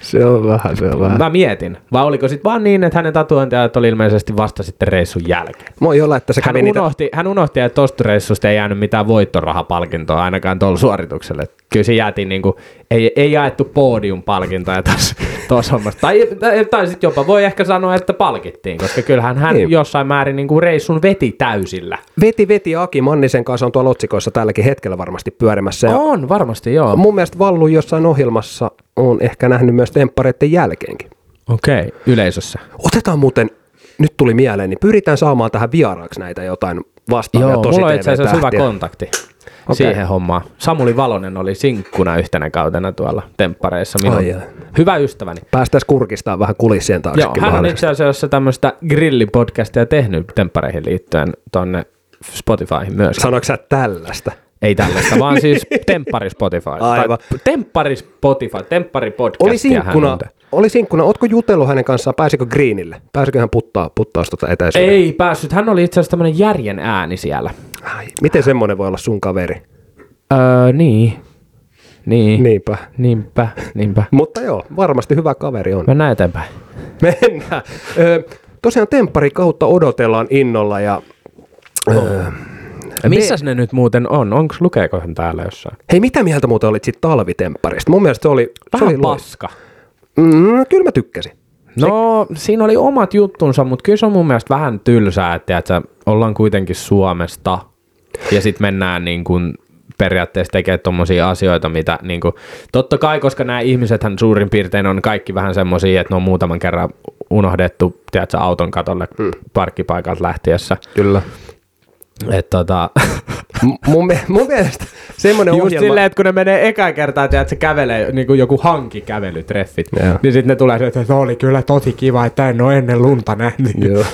Se on vähän, se on vähän. mä mietin. Vai oliko sitten vaan niin, että hänen tatuointiajat oli ilmeisesti vasta sitten reissun jälkeen? Voi olla, että se Hän kävi niitä... unohti, hän unohti, että tosta reissusta ei jäänyt mitään voittorahapalkintoa ainakaan tuolla suoritukselle. Kyllä se jäätiin niinku, ei, ei jaettu podiumpalkintoja tuossa tuossa hommassa. Tai, tai, tai sitten jopa voi ehkä sanoa, että palkittiin, koska kyllähän hän Niin. jossain määrin niinku reissun veti täysillä. Veti, veti Aki Mannisen kanssa on tuolla otsikoissa tälläkin hetkellä varmasti pyörimässä. Ja On, varmasti joo. mun mielestä Vallu jossain ohjelmassa on ehkä nähnyt myös temppareiden jälkeenkin. Okei, okay. yleisössä. Otetaan muuten, nyt tuli mieleen, niin pyritään saamaan tähän vieraaksi näitä jotain vastaavia Joo, tosi mulla on itse asiassa hyvä kontakti Okei. siihen hommaan. Samuli Valonen oli sinkkuna yhtenä kautena tuolla temppareissa. Minun Ai hyvä ystäväni. Päästäisiin kurkistaa vähän kulissien Joo, taaksekin. hän on itse asiassa tämmöistä grillipodcastia tehnyt temppareihin liittyen tonne Spotifyhin myös. Sanoiko sä tällaista? Ei tällaista, vaan siis temppari Spotify. Aivan. Tai temppari Spotify, temppari podcast. Oli sinkkuna, oli sinkkuna, ootko jutellut hänen kanssaan, pääsikö Greenille? Pääsikö hän puttaa, puttaa tuota etäisyyden? Ei päässyt. Hän oli itse asiassa tämmöinen järjen ääni siellä. Ai, miten semmoinen voi olla sun kaveri? Öö, niin. Niin. Niinpä. Niinpä, niinpä. Mutta joo, varmasti hyvä kaveri on. Mennään eteenpäin. Mennään. Ö, tosiaan temppari kautta odotellaan innolla ja... Ö, Missäs ne nyt muuten on? Onko lukeeko hän täällä jossain? hei, mitä mieltä muuten olit siitä talvitempparista? Mun mielestä se oli... se Vähän oli lois- paska. Mm, kyllä mä tykkäsin. No, siinä oli omat juttunsa, mutta kyllä se on mun mielestä vähän tylsää, että, että ollaan kuitenkin Suomesta ja sitten mennään niin kuin periaatteessa tekemään tommosia asioita, mitä niin kuin, totta kai, koska nämä ihmisethän suurin piirtein on kaikki vähän semmosia, että ne on muutaman kerran unohdettu, tiedätkö, auton katolle hmm. parkkipaikalta lähtiessä. Kyllä. Et, tota, M- mun, mun mielestä semmoinen Just ohjelma... silleen, että kun ne menee eka kertaa, että se kävelee niin kuin joku hankikävelytreffit, Joo. niin sitten ne tulee sieltä, että Se oli kyllä tosi kiva, että en ole ennen lunta nähnyt. Joo.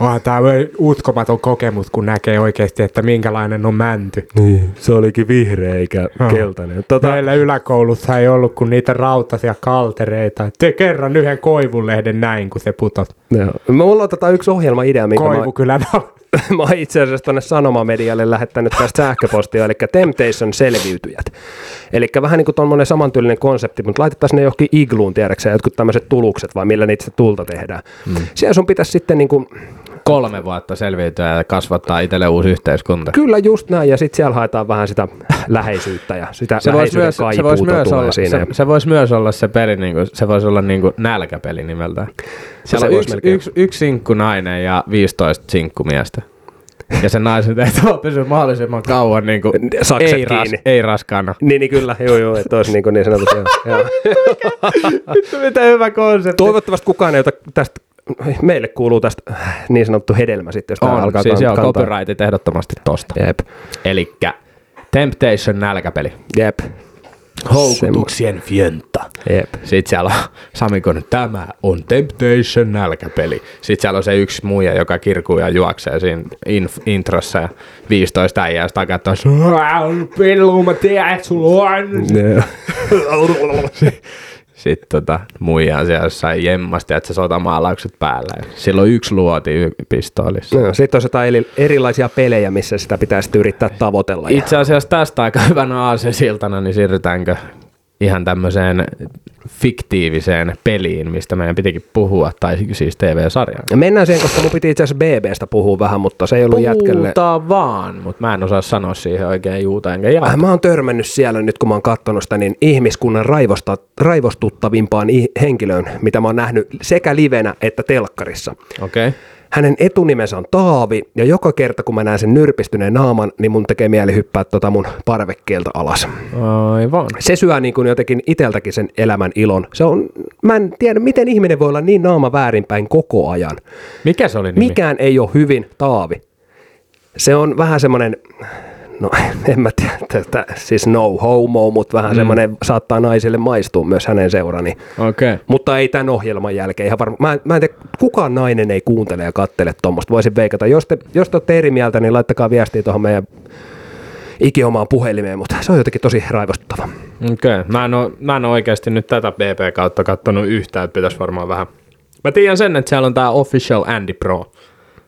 Oh, tämä on uskomaton kokemus, kun näkee oikeasti, että minkälainen on mänty. Niin, se olikin vihreä eikä Joo. keltainen. Tota, Meillä yläkoulussa ei ollut kuin niitä rautaisia kaltereita. Te kerran yhden koivulehden näin, kun se putosi. joo. Mulla on tota yksi ohjelma-idea, minkä mä, Koivukylän mä oon itse asiassa tuonne Sanomamedialle lähettänyt tästä sähköpostia, eli Temptation selviytyjät. Eli vähän niin kuin tuommoinen samantyylinen konsepti, mutta laitettaisiin ne johonkin igluun, tiedäksä, jotkut tämmöiset tulukset, vai millä niitä tulta tehdään. Mm. Siellä sun pitäisi sitten niin kuin, kolme vuotta selviytyä ja kasvattaa itselle uusi yhteiskunta. kyllä just näin, ja sitten siellä haetaan vähän sitä läheisyyttä ja sitä Se läheisyyden myös, se, voisi myös olla, siinä. se, se voisi myös olla se peli, niin kuin, se voisi olla niin kuin nälkäpeli nimeltään. Siellä se on yksi, yksi, yksi sinkku nainen ja 15 sinkkumiestä. Ja se naisen tehtävä on pysyä mahdollisimman kauan niin kuin, Sakset ei, ras, ei raskaana. Niin, niin kyllä, joo joo, että olisi niin, kuin niin sanotusti. joo. Vittu, mitä hyvä konsepti. Toivottavasti kukaan ei ota tästä, meille kuuluu tästä niin sanottu hedelmä sitten, jos tämä on, alkaa siis kan- joo, kantaa. copyrightit ehdottomasti tosta. Jep, Elikkä Temptation nälkäpeli. jep. Houkutuksien fienta. Jep. Sitten siellä on Sami Konen, tämä on Temptation nälkäpeli. Sitten siellä on se yksi muija, joka kirkuu ja juoksee siinä inf- introssa ja 15 äijää sitä katsoo, Pillu, mä tiedän, että sulla on. Sitten tota, muija on siellä jossain jemmasti, että se sotamaalaukset päällä. On yksi luoti y- pistoolissa. No, sitten on jotain erilaisia pelejä, missä sitä pitää sitten yrittää tavoitella. Itse asiassa tästä aika hyvänä aasesiltana, niin siirrytäänkö ihan tämmöiseen fiktiiviseen peliin, mistä meidän pitikin puhua, tai siis TV-sarjaan. Ja mennään siihen, koska mun piti itse asiassa BBstä puhua vähän, mutta se ei ollut jätkelle. Puhutaan vaan, mutta mä en osaa sanoa siihen oikein juuta enkä jaa. Äh, Mä oon törmännyt siellä nyt, kun mä oon katsonut sitä, niin ihmiskunnan raivosta, raivostuttavimpaan henkilöön, mitä mä oon nähnyt sekä livenä että telkkarissa. Okei. Okay. Hänen etunimensä on Taavi, ja joka kerta kun mä näen sen nyrpistyneen naaman, niin mun tekee mieli hyppää tota mun parvekkeelta alas. Aivan. Se syö niin kuin jotenkin iteltäkin sen elämän ilon. Se on, mä en tiedä, miten ihminen voi olla niin naama väärinpäin koko ajan. Mikä se oli nimi? Mikään ei ole hyvin Taavi. Se on vähän semmoinen, no en mä tiedä, että, siis no homo, mutta vähän mm. semmoinen saattaa naisille maistua myös hänen seurani. Okay. Mutta ei tämän ohjelman jälkeen ihan varma. Mä, mä en tiedä, kukaan nainen ei kuuntele ja kattele tuommoista. Voisin veikata. Jos te, jos te olette eri mieltä, niin laittakaa viestiä tuohon meidän ikiomaan puhelimeen, mutta se on jotenkin tosi raivostuttava. Okei. Okay. Mä, en oo, mä en oo oikeasti nyt tätä BP kautta kattonut yhtään, että pitäisi varmaan vähän. Mä tiedän sen, että siellä on tää Official Andy Pro.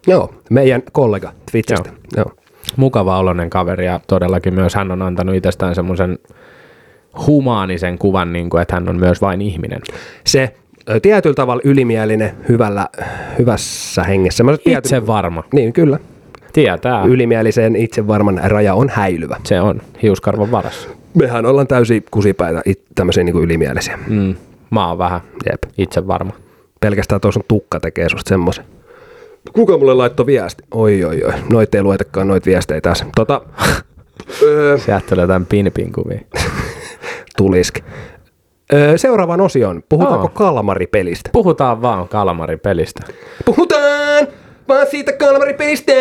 Joo, meidän kollega Twitchistä. Joo. Joo. Mukava oloinen kaveri ja todellakin myös hän on antanut itsestään semmoisen humaanisen kuvan, niin kuin, että hän on myös vain ihminen. Se tietyllä tavalla ylimielinen hyvällä, hyvässä hengessä. Mä tiety- Itse varma. Niin, kyllä. Tietää. Ylimieliseen itsevarman raja on häilyvä. Se on hiuskarvan varassa. Mehän ollaan täysin kusipäitä, it- tämmöisiä niin kuin ylimielisiä. Mm. Mä oon vähän Jep. itse varma. Pelkästään tuossa tukka tekee susta semmoisen. Kuka mulle laittoi viesti? Oi, oi, oi. Noit ei luetakaan noit viestejä tässä. Tota, öö, Sieltä jotain pinpin kuvia. tuliski. Öö, seuraavaan osioon. Puhutaanko Aa. kalmaripelistä? Puhutaan vaan Kalmarin-pelistä. Puhutaan vaan siitä kalmaripelistä.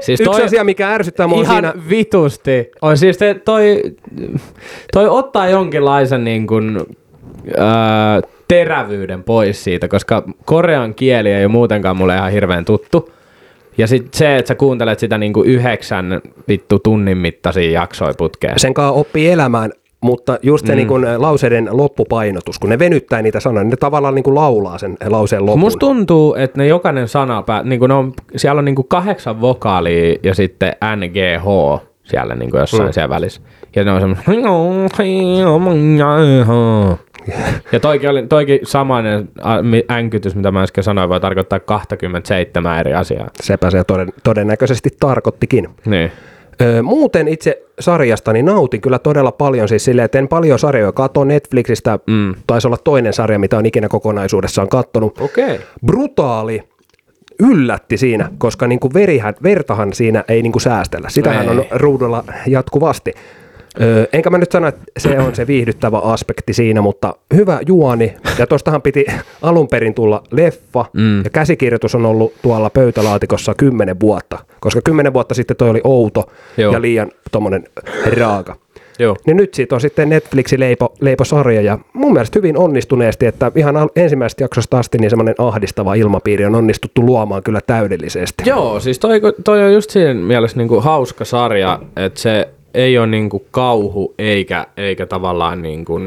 Siis Yksi toi- asia, mikä ärsyttää mua Ihan siinä... vitusti. On siis te, toi, toi ottaa jonkinlaisen niin kuin, ää, terävyyden pois siitä, koska korean kieli ei ole muutenkaan mulle ihan hirveän tuttu. Ja sit se, että sä kuuntelet sitä niinku yhdeksän vittu tunnin mittaisia jaksoja putkeen. Sen kanssa oppii elämään mutta just se mm. niin kuin lauseiden loppupainotus, kun ne venyttää niitä sanoja, niin ne tavallaan niin kuin laulaa sen lauseen lopun. Musta tuntuu, että ne jokainen sana, niin kuin ne on, siellä on niin kuin kahdeksan vokaalia ja sitten NGH siellä niin kuin jossain mm. siellä välissä. Ja ne on semmoinen... Ja toikin, oli, toikin samainen änkytys, mitä mä äsken sanoin, voi tarkoittaa 27 eri asiaa. Sepä se toden, todennäköisesti tarkoittikin. Niin. Ö, muuten itse sarjasta niin nautin kyllä todella paljon siis silleen, että en paljon sarjoja katso Netflixistä, mm. taisi olla toinen sarja, mitä on ikinä kokonaisuudessaan kattonut. Okay. Brutaali yllätti siinä, koska niin kuin verihän, vertahan siinä ei niin kuin säästellä. Sitähän Ei. on ruudulla jatkuvasti. Öö, enkä mä nyt sano, että se on se viihdyttävä aspekti siinä, mutta hyvä juoni. Ja tostahan piti alun perin tulla leffa, mm. ja käsikirjoitus on ollut tuolla pöytälaatikossa kymmenen vuotta, koska kymmenen vuotta sitten toi oli outo Joo. ja liian tommonen raaka. Joo. Niin nyt siitä on sitten Netflixin leipo, leiposarja ja mun mielestä hyvin onnistuneesti, että ihan al- ensimmäisestä jaksosta asti niin semmoinen ahdistava ilmapiiri on onnistuttu luomaan kyllä täydellisesti. Joo, siis toi, toi on just siinä mielessä niinku hauska sarja, että se ei ole niinku kauhu eikä, eikä tavallaan niinku,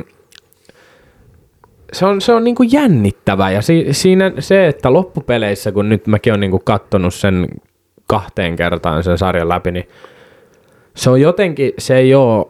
se on, se on niinku jännittävä ja si, siinä se, että loppupeleissä, kun nyt mäkin olen niinku kattonut sen kahteen kertaan sen sarjan läpi, niin se on jotenkin, se ei ole,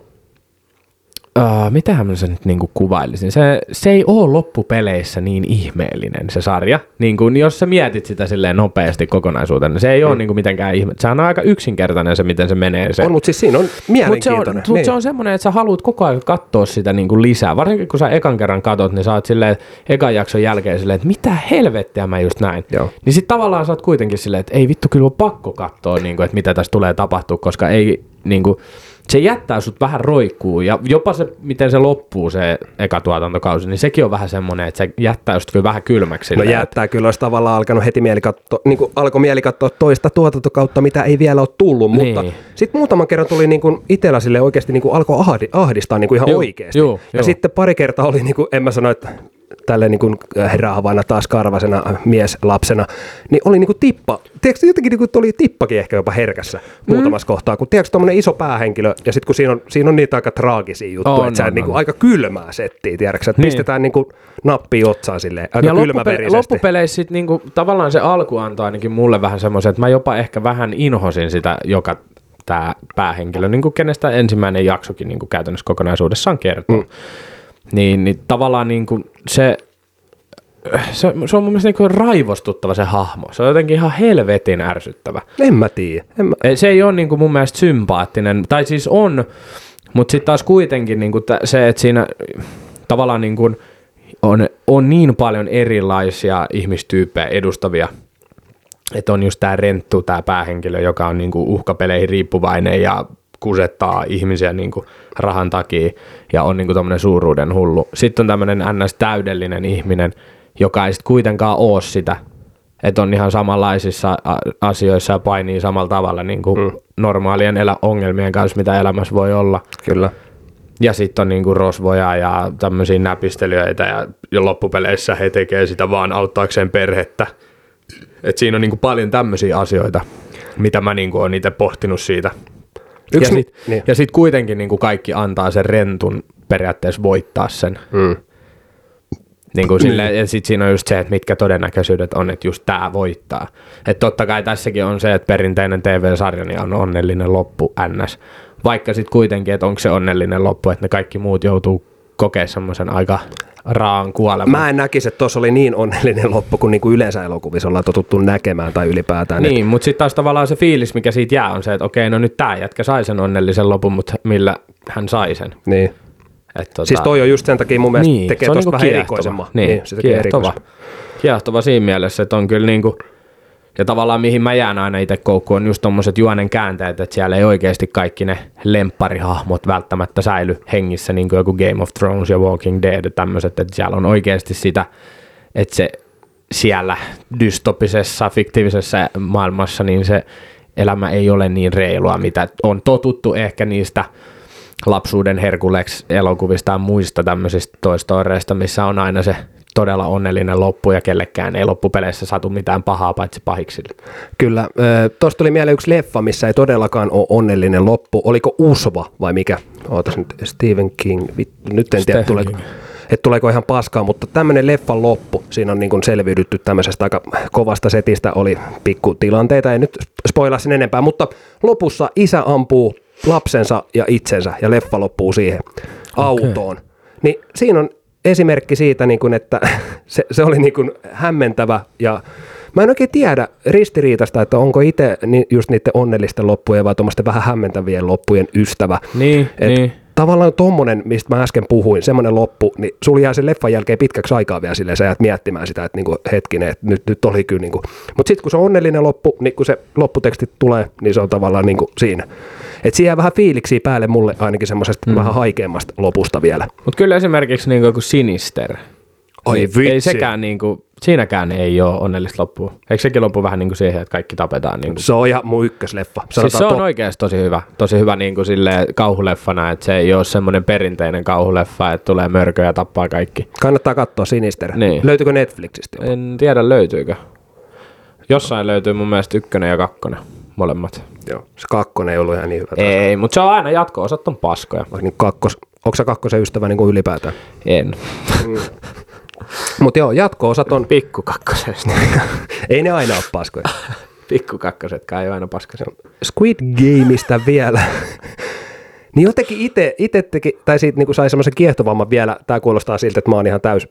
uh, mitähän mä sen nyt niinku kuvailisin, se, se ei ole loppupeleissä niin ihmeellinen se sarja, niin kuin jos sä mietit sitä silleen nopeasti kokonaisuutena, niin se ei ole Mm. niinku mitenkään ihme, se on aika yksinkertainen se, miten se menee se. On, mutta siis siinä on Mutta se on, mielenkiintoinen. mut se on semmoinen, että sä haluat koko ajan katsoa sitä niinku lisää. Varsinkin kun sä ekan kerran katot, niin sä oot silleen, ekan jakson jälkeen silleen, että mitä helvettiä mä just näin. Joo. Niin sit tavallaan sä oot kuitenkin silleen, että ei vittu, kyllä on pakko katsoa, niinku, että mitä tässä tulee tapahtua, koska ei niinku, se jättää sut vähän roikkuu ja jopa se, miten se loppuu se eka tuotantokausi, niin sekin on vähän semmoinen, että se jättää just kyllä vähän kylmäksi. No jättää kyllä, olisi tavallaan alkanut heti mieli katsoa, niin kuin alkoi mieli katsoa toista tuotantokautta, mitä ei vielä ole tullut, mutta Niin. sitten muutaman kerran tuli niin kuin itsellä sille oikeasti niin kuin alkoi ahdi, ahdistaa niin kuin ihan Juu, oikeasti. juu, ja juu. sitten pari kertaa oli, niin kuin, en mä sano, että tälleen niin kuin rahavana taas karvasena mieslapsena, niin oli niin kuin tippa. Tiedätkö, jotenkin niin kuin oli tippakin ehkä jopa herkässä Mm. muutamassa kohtaa, kun tiedätkö tuommoinen iso päähenkilö, ja sitten kun siinä on, siinä on niitä aika traagisia juttuja, On, että sä on, niin kuin on. aika kylmää settiä, tiedätkö, että Niin. pistetään niin kuin nappi otsaan silleen, aika ja kylmäverisesti. loppupeleissä sit niinku, tavallaan se alku antoi ainakin mulle vähän semmoisen, että mä jopa ehkä vähän inhosin sitä, joka tämä päähenkilö, niin kuin kenestä ensimmäinen jaksokin niin kuin käytännössä kokonaisuudessaan kertoo. Mm. Niin, niin tavallaan niin kuin se, se, se on mun mielestä niin kuin raivostuttava se hahmo. Se on jotenkin ihan helvetin ärsyttävä. En mä tiedä. En mä... Se ei ole niin kuin mun mielestä sympaattinen, tai siis on, mutta sitten taas kuitenkin niin kuin se, että siinä tavallaan niin kuin on, on niin paljon erilaisia ihmistyyppejä edustavia, että on just tämä Renttu, tämä päähenkilö, joka on niin kuin uhkapeleihin riippuvainen ja kusettaa ihmisiä niin kuin rahan takia ja on niin kuin suuruuden hullu. Sitten on tämmöinen ns. täydellinen ihminen, joka ei sitten kuitenkaan ole sitä, että on ihan samanlaisissa asioissa ja painii samalla tavalla niin kuin mm. normaalien elä- ongelmien kanssa, mitä elämässä voi olla. Kyllä. Ja sitten on niinku rosvoja ja tämmöisiä näpistelijöitä ja, ja loppupeleissä he tekee sitä vaan auttaakseen perhettä. Et siinä on niinku paljon tämmöisiä asioita, mitä mä niinku oon itse pohtinut siitä. Yksi ja mi- sitten niin. ja sit kuitenkin niinku kaikki antaa sen rentun periaatteessa voittaa sen. Mm. Niin kuin sille, ja sitten siinä on just se, että mitkä todennäköisyydet on, että just tämä voittaa. Että totta kai tässäkin on se, että perinteinen TV-sarja niin on onnellinen loppu ns. Vaikka sitten kuitenkin, että onko se onnellinen loppu, että ne kaikki muut joutuu kokea semmoisen aika raan kuoleman. Mä en näkisi, että tuossa oli niin onnellinen loppu kuin niinku yleensä elokuvissa ollaan totuttu näkemään tai ylipäätään. Niin, mutta sitten taas tavallaan se fiilis, mikä siitä jää, on se, että okei, no nyt tämä jätkä sai sen onnellisen lopun, mutta millä hän sai sen. Niin. Et tota, Siis toi on just sen takia mun mielestä niin, tekee tosta niinku vähän erikoisemman. Niin, niin se tekee kiehtova. erikoisemman. Kiehtova siinä mielessä, että on kyllä niinku, ja tavallaan mihin mä jään aina itse koukkuun on just tommoset juonen käänteet, että siellä ei oikeasti kaikki ne lempparihahmot välttämättä säily hengissä, niin kuin joku Game of Thrones ja Walking Dead ja tämmöiset, että siellä on oikeasti sitä, että se siellä dystopisessa, fiktiivisessä maailmassa, niin se elämä ei ole niin reilua, mitä on totuttu ehkä niistä lapsuuden Herkulex-elokuvista ja muista tämmöisistä toistoreista, missä on aina se todella onnellinen loppu ja kellekään ei loppupeleissä satu mitään pahaa paitsi pahiksille. Kyllä. Tuosta tuli mieleen yksi leffa, missä ei todellakaan ole onnellinen loppu. Oliko Usva vai mikä? Ootas nyt, Stephen King. Vittu, nyt en tiedä, tuleeko, että tuleeko ihan paskaa, mutta tämmöinen leffan loppu, siinä on niin kuin selviydytty tämmöisestä aika kovasta setistä, oli pikku tilanteita, ei nyt spoilaa sen enempää, mutta lopussa isä ampuu lapsensa ja itsensä ja leffa loppuu siihen autoon. Niin siinä on esimerkki siitä, niin kuin, että se, se oli niin kuin hämmentävä ja mä en oikein tiedä ristiriitasta, että onko itse just niiden onnellisten loppujen vai tuommoisten vähän hämmentävien loppujen ystävä. Niin, Et niin. Tavallaan tommonen, mistä mä äsken puhuin, semmoinen loppu, niin sulla jää sen leffan jälkeen pitkäksi aikaa vielä silleen, sä jäät miettimään sitä, että niinku, hetkinen, että nyt, nyt oli kyllä niinku. Mutta sitten kun se on onnellinen loppu, niin kun se lopputeksti tulee, niin se on tavallaan niinku siinä. Että siihen jää vähän fiiliksiä päälle mulle ainakin semmoisesta mm. vähän haikeammasta lopusta vielä. Mutta kyllä esimerkiksi niin kuin Sinister. Oi niin, vitsi. Ei sekään niin kuin, siinäkään ei ole onnellista loppua. Eikö sekin loppu vähän niin kuin siihen, että kaikki tapetaan? Niin kuin. Se on ihan mun ykkösleffa. Siis se on to- oikeasti tosi hyvä. Tosi hyvä niin kuin silleen kauhuleffana, että se ei ole semmoinen perinteinen kauhuleffa, että tulee mörkö ja tappaa kaikki. Kannattaa katsoa Sinister. Niin. Löytyykö Netflixistä? jopa? En tiedä löytyykö. Jossain löytyy mun mielestä ykkönen ja kakkonen, molemmat. Joo. Se kakkonen ei ollut ihan niin hyvä. Ei, mutta se on aina jatko-osat on paskoja. Niin kakkos, onko sä kakkosen ystävä niin kuin ylipäätään? En. Mutta joo, jatko-osat on, Pikku kakkosesta. ei ne aina ole paskoja. Pikku kakkosetkaan ei ole aina paskoja. Squid Gameista vielä. niin jotenkin itse, ite teki, tai siitä niin sai semmoisen kiehtovamman vielä, tämä kuulostaa siltä, että mä oon ihan täys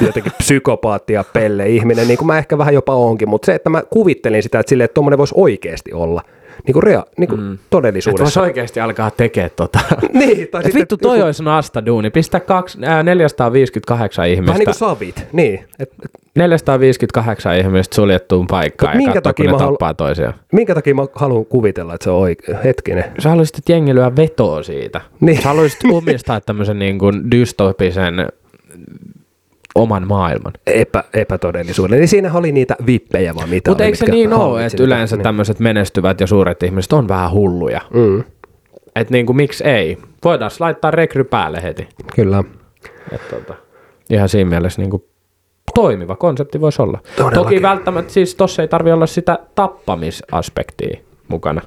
jotenkin psykopaatti ja pelle ihminen, niin kuin mä ehkä vähän jopa onkin, mutta se, että mä kuvittelin sitä, että silleen, että tommonen voisi oikeasti olla, niin kuin, rea, niin kuin mm. Todellisuudessa. oikeasti alkaa tekemään tota. Niin, tai sitten vittu, toi olisi nasta duuni. Pistä kaksi, ää, 458 ihmistä. Vähän niin kuin savit, niin. Et, et, 458 ihmistä suljettuun paikkaan Mut ja minkä katsoo, kun ne halu- tappaa toisiaan. minkä takia mä haluan kuvitella, että se on oikein, hetkinen. Sä haluaisit, että jengi lyö vetoa siitä. Niin. Sä haluaisit omistaa tämmöisen niin kuin dystopisen oman maailman. Epä, epätodellisuuden. Niin siinä oli niitä vippejä vaan mitä Mutta eikö se niin ole, että yleensä Niin. tämmöiset menestyvät ja suuret ihmiset on vähän hulluja? Mm, Et niin kuin miksi ei? Voidaan laittaa rekry päälle heti. kyllä. Et tota, ihan siinä mielessä niin kuin toimiva konsepti voisi olla. Todellakin. Toki välttämättä siis tossa ei tarvi olla sitä tappamisaspektia mukana.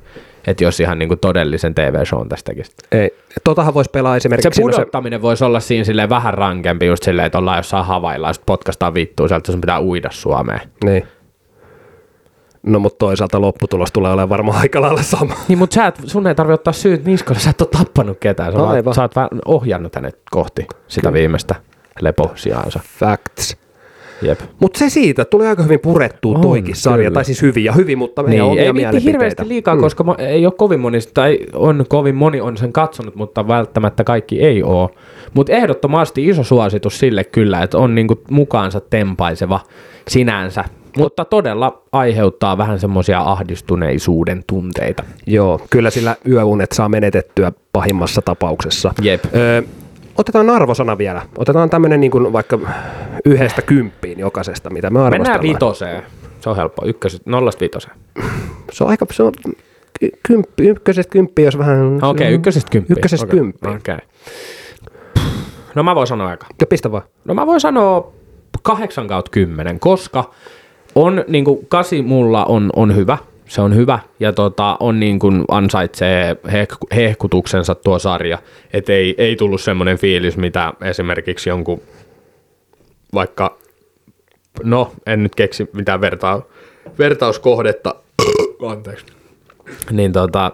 Että jos ihan niin kuin todellisen TV-shown tästäkin. Ei. Totahan voisi pelaa Se esimerkiksi... on pudottaminen voisi olla siinä silleen vähän rankempi, just silleen, että ollaan jossain havailla, ja sitten potkastaan vittuun sieltä, sun pitää uida Suomeen. Niin. No mutta toisaalta lopputulos tulee olemaan varmaan aika lailla sama. Niin, mutta sä et, sun ei tarvi ottaa syyt niskoille, sä et ole tappanut ketään, sä, Aivan. vaan, sä oot vähän ohjannut hänet kohti sitä viimeistä leposiaansa. Facts. Jep. Mutta se siitä, tuli aika hyvin purettua On, toikin sarja, kyllä. tai siis hyvin ja hyvin, mutta meidän Niin, omia ei mielipiteitä. hirveästi liikaa, mm. koska ei ole kovin moni, tai on kovin moni on sen katsonut, mutta välttämättä kaikki ei ole. Mutta ehdottomasti iso suositus sille kyllä, että on niinku mukaansa tempaiseva sinänsä, mutta todella aiheuttaa vähän semmoisia ahdistuneisuuden tunteita. Joo, kyllä sillä yöunet saa menetettyä pahimmassa tapauksessa. Jep. Öö, otetaan arvosana vielä. Otetaan tämmöinen niin kuin vaikka yhdestä kymppiin jokaisesta, mitä me arvostellaan. Mennään vitoseen. Se on helppo. Ykköset, nollasta vitoseen. Se on aika, se on ky- kymppi, ykkösestä kymppiin, jos vähän... Okei, okay, ykkösestä kymppiin. Ykkösestä Okei, kymppiin. Okei. No mä voin sanoa aika. Ja pistä vaan. No mä voin sanoa 8 kautta 10, koska on niin kuin, kasi mulla on, on hyvä. Se on hyvä ja tota, on niin kuin ansaitsee heh- hehkutuksensa tuo sarja. Että ei, ei tullut semmoinen fiilis, mitä esimerkiksi jonkun vaikka, no en nyt keksi mitään verta, vertauskohdetta, anteeksi. Niin tota,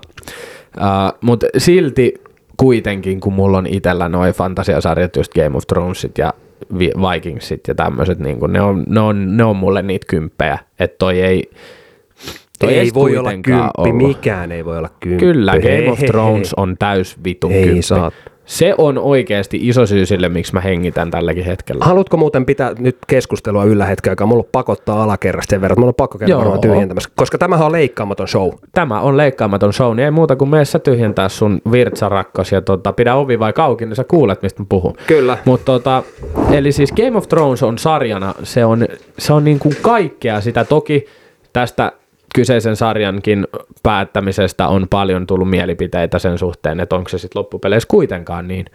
uh, mutta silti kuitenkin, kun mulla on itsellä noin fantasiasarjat, just Game of Thronesit ja Vi- Vikingsit ja tämmöiset, niin ne, on, ne, on, ne on mulle niitä kymppejä, että toi ei, toi ei voi olla kymppi, ollut. mikään ei voi olla kymppi. Kyllä, Game Hei, of Thrones hei. on täys vitun Ei kymppi. saa. Se on oikeasti iso syy sille, miksi mä hengitän tälläkin hetkellä. Haluatko muuten pitää nyt keskustelua yllä hetken aikaa? Mulla pakottaa alakerrasta sen verran, että mulla on pakko käydä varmaan tyhjentämässä, koska tämähän on leikkaamaton show. Tämä on leikkaamaton show, niin ei muuta kuin mene sä tyhjentää sun virtsarakkas ja tota, pidä ovi vai auki, niin sä kuulet, mistä mä puhun. Kyllä. Mutta tota, eli siis Game of Thrones on sarjana, se on, se on niin kuin kaikkea sitä. Toki tästä kyseisen sarjankin päättämisestä on paljon tullut mielipiteitä sen suhteen, että onko se sitten loppupeleissä kuitenkaan niin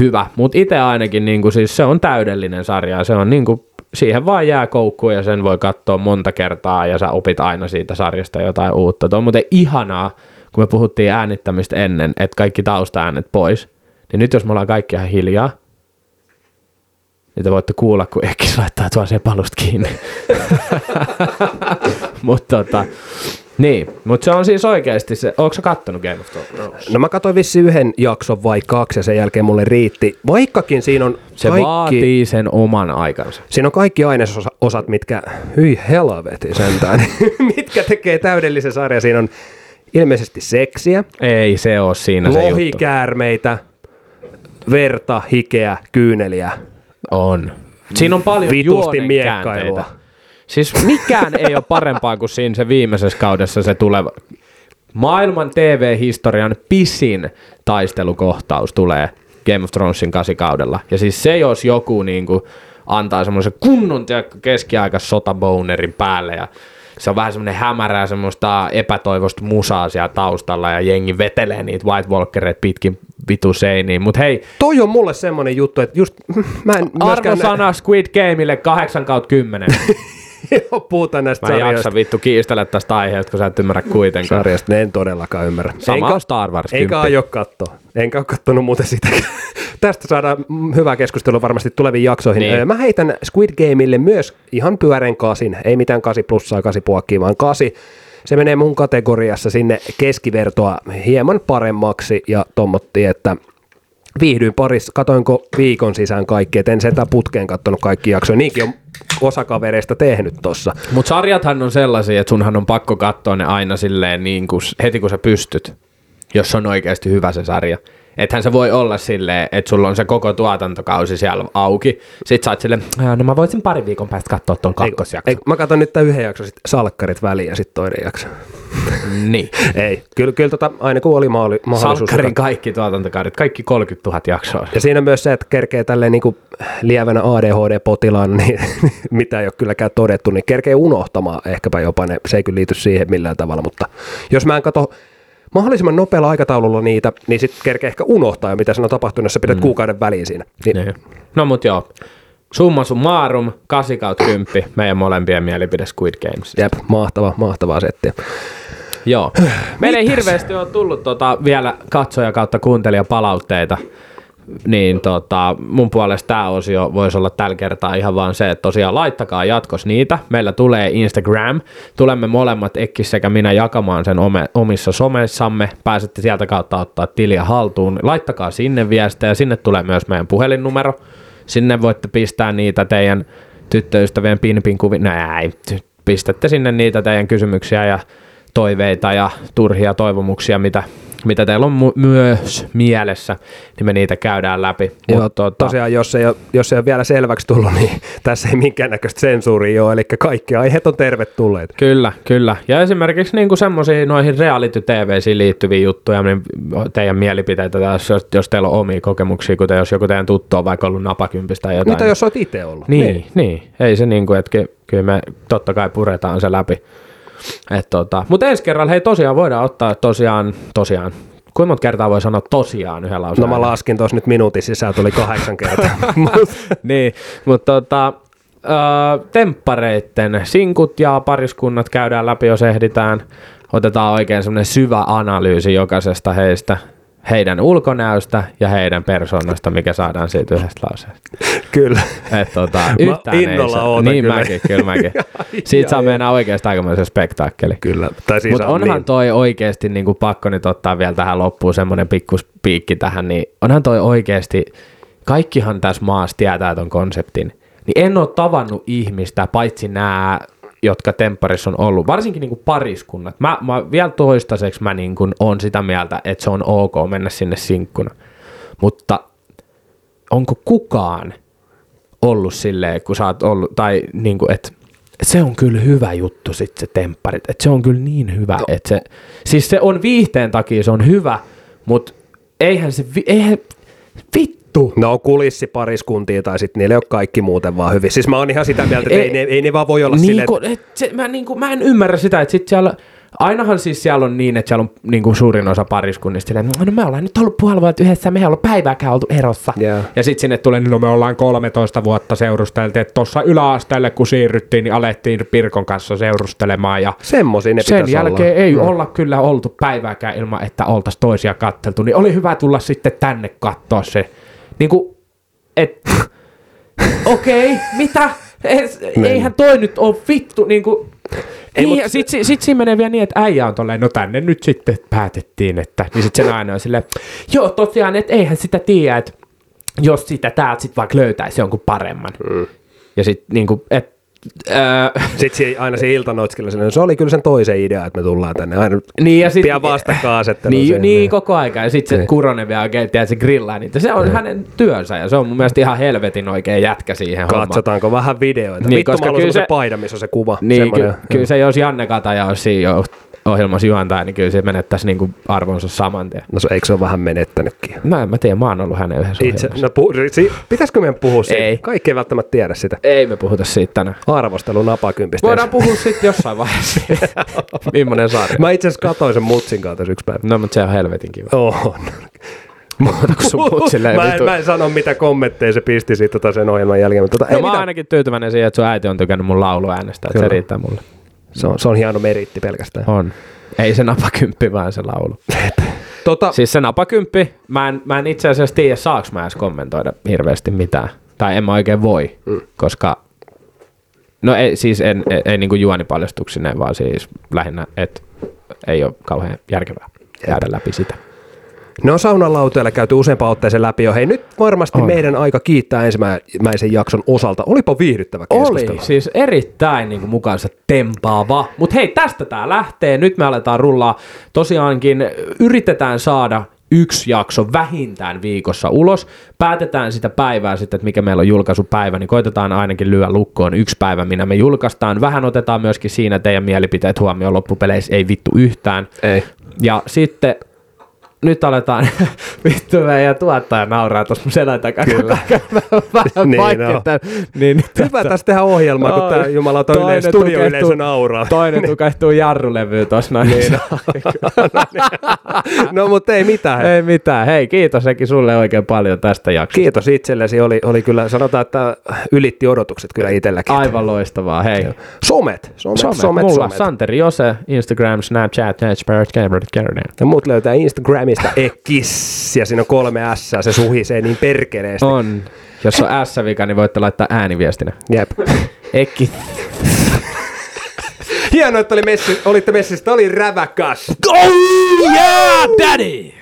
hyvä. Mutta itse ainakin niin kuin, siis se on täydellinen sarja ja se on niin kuin, siihen vaan jää koukkuun ja sen voi katsoa monta kertaa ja sä opit aina siitä sarjasta jotain uutta. Tuo on muuten ihanaa, kun me puhuttiin äänittämistä ennen, että kaikki taustaäänet pois. Niin nyt jos me ollaan kaikki ihan hiljaa, te voitte kuulla, kun Ekkis laittaa tuon se palusta kiinni. mutta tota, niin, mutta se on siis oikeasti se, onko sä kattonut Game of Thrones? No mä katsoin vissi yhden jakson vai kaksi ja sen jälkeen mulle riitti. Vaikkakin siinä on Se kaikki, vaatii sen oman aikansa. siinä on kaikki ainesosat, mitkä, hyi helveti sentään, mitkä tekee täydellisen sarjan. Siinä on ilmeisesti seksiä, Ei se ole siinä se juttu. lohikäärmeitä, verta, hikeä, kyyneliä. On. Siinä on paljon Vitusti miekkailua. Siis mikään ei ole parempaa kuin siinä se viimeisessä kaudessa se tuleva. Maailman TV-historian pisin taistelukohtaus tulee Game of Thronesin kasikaudella. Ja siis se, jos joku niin kuin, antaa semmoisen kunnon keskiaikas sotabownerin päälle ja se on vähän semmoinen hämärää semmoista epätoivosta musaa siellä taustalla ja jengi vetelee niitä White Walkereita pitkin vitu seiniin. Mutta hei, Toi on mulle semmonen juttu, että just mä en myöskään Arvosana Squid Gameille 8 kautta 10. Joo, puhutaan näistä Mä en sarjoista. jaksa vittu kiistellä tästä aiheesta, kun sä et ymmärrä kuitenkaan. Sarjasta, ne en todellakaan ymmärrä. Sama on Star Wars Eikä 10. aio katsoa. Enkä ole kattonut muuten sitä. Tästä saadaan hyvää keskustelua varmasti tuleviin jaksoihin. Niin. Mä heitän Squid Gameille myös ihan pyöreän kasin. Ei mitään kasi plussaa, kasi puokkiä, vaan kasi. Se menee mun kategoriassa sinne keskivertoa hieman paremmaksi ja tommottiin, että viihdyin parissa, katoinko viikon sisään kaikki, et en sitä putkeen kattonut kaikki jaksoja. Niinkin on osa kavereista tehnyt tossa. Mutta sarjathan on sellaisia, että sunhan on pakko katsoa ne aina silleen niin kuin, heti kun sä pystyt, jos on oikeasti hyvä se sarja. Ethän se voi olla silleen, että sulla on se koko tuotantokausi siellä auki. Sitten sä oot silleen, "Ää, no mä voisin pari viikon päästä katsoa ton kakkosjakson. Ei, mä katson nyt tämän yhden jakson, sitten salkkarit väliin ja sitten toinen jakso. Niin. Ei, kyllä, kyllä tota, aina kun oli maali, mahdollisuus. Salkkarin kaikki tuotantokaudet, kaikki 30 000 jaksoa. Ja siinä myös se, että kerkee tälleen niin kuin lievänä ADHD-potilaana, niin mitä ei ole kylläkään todettu, niin kerkee unohtamaan ehkäpä jopa ne. Se ei kyllä liity siihen millään tavalla, mutta jos mä en katso mahdollisimman nopealla aikataululla niitä, niin sitten kerkee ehkä unohtaa mitä siinä on tapahtunut, jos sä pidät mm. kuukauden väliin siinä. Niin, Niin. No mut joo. Summa summarum, 8 kautta 10, meidän molempien mielipide Squid Games. Jep, mahtava, mahtavaa settiä. Joo. Meillä ei hirveästi ole tullut tota vielä katsoja kautta kuuntelijapalautteita. Niin tota, mun puolesta tämä osio voisi olla tällä kertaa ihan vaan se, että tosiaan laittakaa jatkos niitä. Meillä tulee Instagram. Tulemme molemmat Ekkis sekä minä jakamaan sen ome, omissa somessamme. Pääsette sieltä kautta ottaa tiliä haltuun. Laittakaa sinne viestejä. Sinne tulee myös meidän puhelinnumero. Sinne voitte pistää niitä teidän tyttöystävien pinpin kuvia. Näin. Pistätte sinne niitä teidän kysymyksiä ja toiveita ja turhia toivomuksia, mitä, mitä teillä on mu- myös mielessä, niin me niitä käydään läpi. Joo, Mut tota, tosiaan, jos ei, ole, jos ei ole vielä selväksi tullut, niin tässä ei minkäännäköistä sensuuria ole, eli kaikki aiheet on tervetulleet. Kyllä, kyllä. Ja esimerkiksi niin semmoisia noihin reality TVsiin liittyviä juttuja, niin teidän mielipiteitä tässä, jos, jos teillä on omia kokemuksia, kuten jos joku teidän tuttu on vaikka ollut napakympistä tai jotain. Mitä jos olet itse ollut? Niin, niin. niin. Ei se niin kuin, että ky- kyllä me totta kai puretaan se läpi. Et tota. Mutta ensi kerralla, hei tosiaan voidaan ottaa tosiaan, tosiaan, kuinka monta kertaa voi sanoa tosiaan yhdellä No lauseella? mä laskin tuossa nyt minuutin sisään, tuli kahdeksan kertaa. Niin, mutta tota, temppareitten sinkut ja pariskunnat käydään läpi, jos ehditään. Otetaan oikein semmoinen syvä analyysi jokaisesta heistä, heidän ulkonäöstä ja heidän persoonasta, mikä saadaan siitä yhdestä lauseesta. Kyllä. Et tota, yhtään ei innolla saa. ootan Niin kyllä. mäkin, kyllä mäkin. Siitä saa mennä oikeastaan aikamoisen spektaakkeli. Kyllä. Tai siis Mutta on onhan niin. toi oikeasti niin kuin pakko nyt ottaa vielä tähän loppuun semmoinen pikkuspiikki tähän, niin onhan toi oikeasti, kaikkihan tässä maassa tietää ton konseptin, niin en ole tavannut ihmistä, paitsi nämä, jotka tempparissa on ollut, varsinkin niin kuin pariskunnat. Mä, mä vielä toistaiseksi mä niin kuin on sitä mieltä, että se on ok mennä sinne sinkkuna. Mutta onko kukaan ollut silleen, kun sä oot ollut, tai niin kuin, että se on kyllä hyvä juttu sitten se tempparit, että se on kyllä niin hyvä, no. että se, siis se on viihteen takia se on hyvä, mutta eihän se, eihän, vittu, vittu. No on kulissipariskuntia tai sitten niillä ei ole kaikki muuten vaan hyvin. Siis mä oon ihan sitä mieltä, että ei, Ei- ne, ei ne vaan voi olla niin silleen, kun, et se, mä, niin kun, mä en ymmärrä sitä, että sit siellä, ainahan siis siellä on niin, että siellä on niin kuin suurin osa pariskunnista silleen, no me ollaan nyt ollut puoli vuotta yhdessä, me ei olla päivääkään oltu erossa. Joo. Ja sitten sinne tulee, no me ollaan 13 vuotta seurusteltu, että tuossa yläasteelle kun siirryttiin, niin alettiin Pirkon kanssa seurustelemaan ja semmosia ne sen jälkeen olla. ei olla kyllä oltu päivääkään ilman, että oltaisiin toisia katteltu, niin oli hyvä tulla sitten tänne katsoa se. Niin kuin, et, okei, okay, mitä? Es, eihän toi nyt ole vittu, niin kuin, Ei, niin, mut- sit, sit, sit siinä menee vielä niin, että äijä on tolleen, no tänne nyt sitten päätettiin, että, niin sit se nainen on silleen, joo tosiaan, että eihän sitä tiedä, että jos sitä täältä sitten vaikka löytäisi jonkun paremman. Mm. Ja sitten niin kuin, että Öö, Sitten si- aina se iltanotskilla silleen, se oli kyllä sen toisen idea, että me tullaan tänne. Aina niin ja sit, pian vastakkainasettelu Niin, siihen, niin niin. koko aika. Ja sitten se Niin. Kuronen vielä oikein, tiedät, se grillaa niitä. Se on hänen työnsä ja se on mun mielestä ihan helvetin oikein jätkä siihen hommaan. Katsotaanko vähän videoita. Niin, Niin, Vittu, koska mä kyllä semmoisen se- paidan, missä on se kuva. Niin, ky- kyllä se, jos Janne Kataja olisi siinä jo ohjelmassa juontaja, niin kyllä se menettäisi niinku arvonsa saman tien. No se, eikö se ole vähän menettänytkin? No en mä tiedä, mä oon ollut hänen yhdessä Itse, no, puhu, si, pitäisikö meidän puhua siitä? Ei. Kaikki ei välttämättä tiedä sitä. Ei me puhuta siitä tänään. Arvostelu napakympistä. Voidaan puhua sitten jossain vaiheessa. Millainen sarja? Mä itse asiassa katsoin sen mutsin kanssa tässä yksi päivä. No, mutta se on helvetin kiva. On. sun mä, en, mä en sano mitä kommentteja se pisti siitä tota sen ohjelman jälkeen, mutta tota, No, ei mä oon ainakin tyytyväinen siihen, että sun äiti on tykännyt mun lauluäänestä, että se riittää mulle. Se on, se on hieno meritti pelkästään. On. Ei se napakymppi, vaan se laulu. Tota, Siis se napakymppi, mä en, mä en itse asiassa tiedä, saaks mä edes kommentoida hirveästi mitään. Tai en mä oikein voi, mm. koska... No ei, siis en, ei, ei niinku juonipaljastuksineen, vaan siis lähinnä, että ei ole kauhean järkevää jäädä läpi sitä. Ne on saunalauteilla käyty useampaan otteeseen läpi jo. Hei, nyt varmasti On. meidän aika kiittää ensimmäisen jakson osalta. Olipa viihdyttävä keskustelu. Oli siis erittäin niin kuin mukaansa tempaava. Mutta hei, tästä tää lähtee. Nyt me aletaan rullaa. Tosiaankin yritetään saada yksi jakso vähintään viikossa ulos. Päätetään sitä päivää sitten, että mikä meillä on julkaisupäivä, niin koitetaan ainakin lyödä lukkoon yksi päivä, minä me julkaistaan. Vähän otetaan myöskin siinä teidän mielipiteet huomioon loppupeleissä, ei vittu yhtään. Ei. Ja sitten nyt aletaan, vittu meidän tuottaja nauraa tuossa mun selän takaa. Kyllä. Vähän Niin vaikea on. tän- niin, niin Hyvä tästä tehdä ohjelmaa, kun Oi. tämä jumalauta yle, Toinen studioyleisö nauraa. Toinen tukehtuu jarrulevyyn tossa noin. Niin. no mutta ei mitään. Ei mitään. Hei, kiitos sekin sulle oikein paljon tästä jaksosta. Kiitos itsellesi. Oli, oli kyllä, sanotaan, että ylitti odotukset kyllä itselläkin. Aivan loistavaa. Hei. Somet. Somet, Some, somet, mulla somet. Santeri Jose, Instagram, Snapchat, Snapchat, Snapchat. Ja muut löytää Instagramista Ekis, ja siinä on kolme S, se suhisee niin perkeleesti. On. Jos on S-vika, niin voitte laittaa ääniviestinä. Jep. Ekki. Hienoa, että oli messi, olitte messissä. Tämä oli räväkäs. Oh yeah, daddy!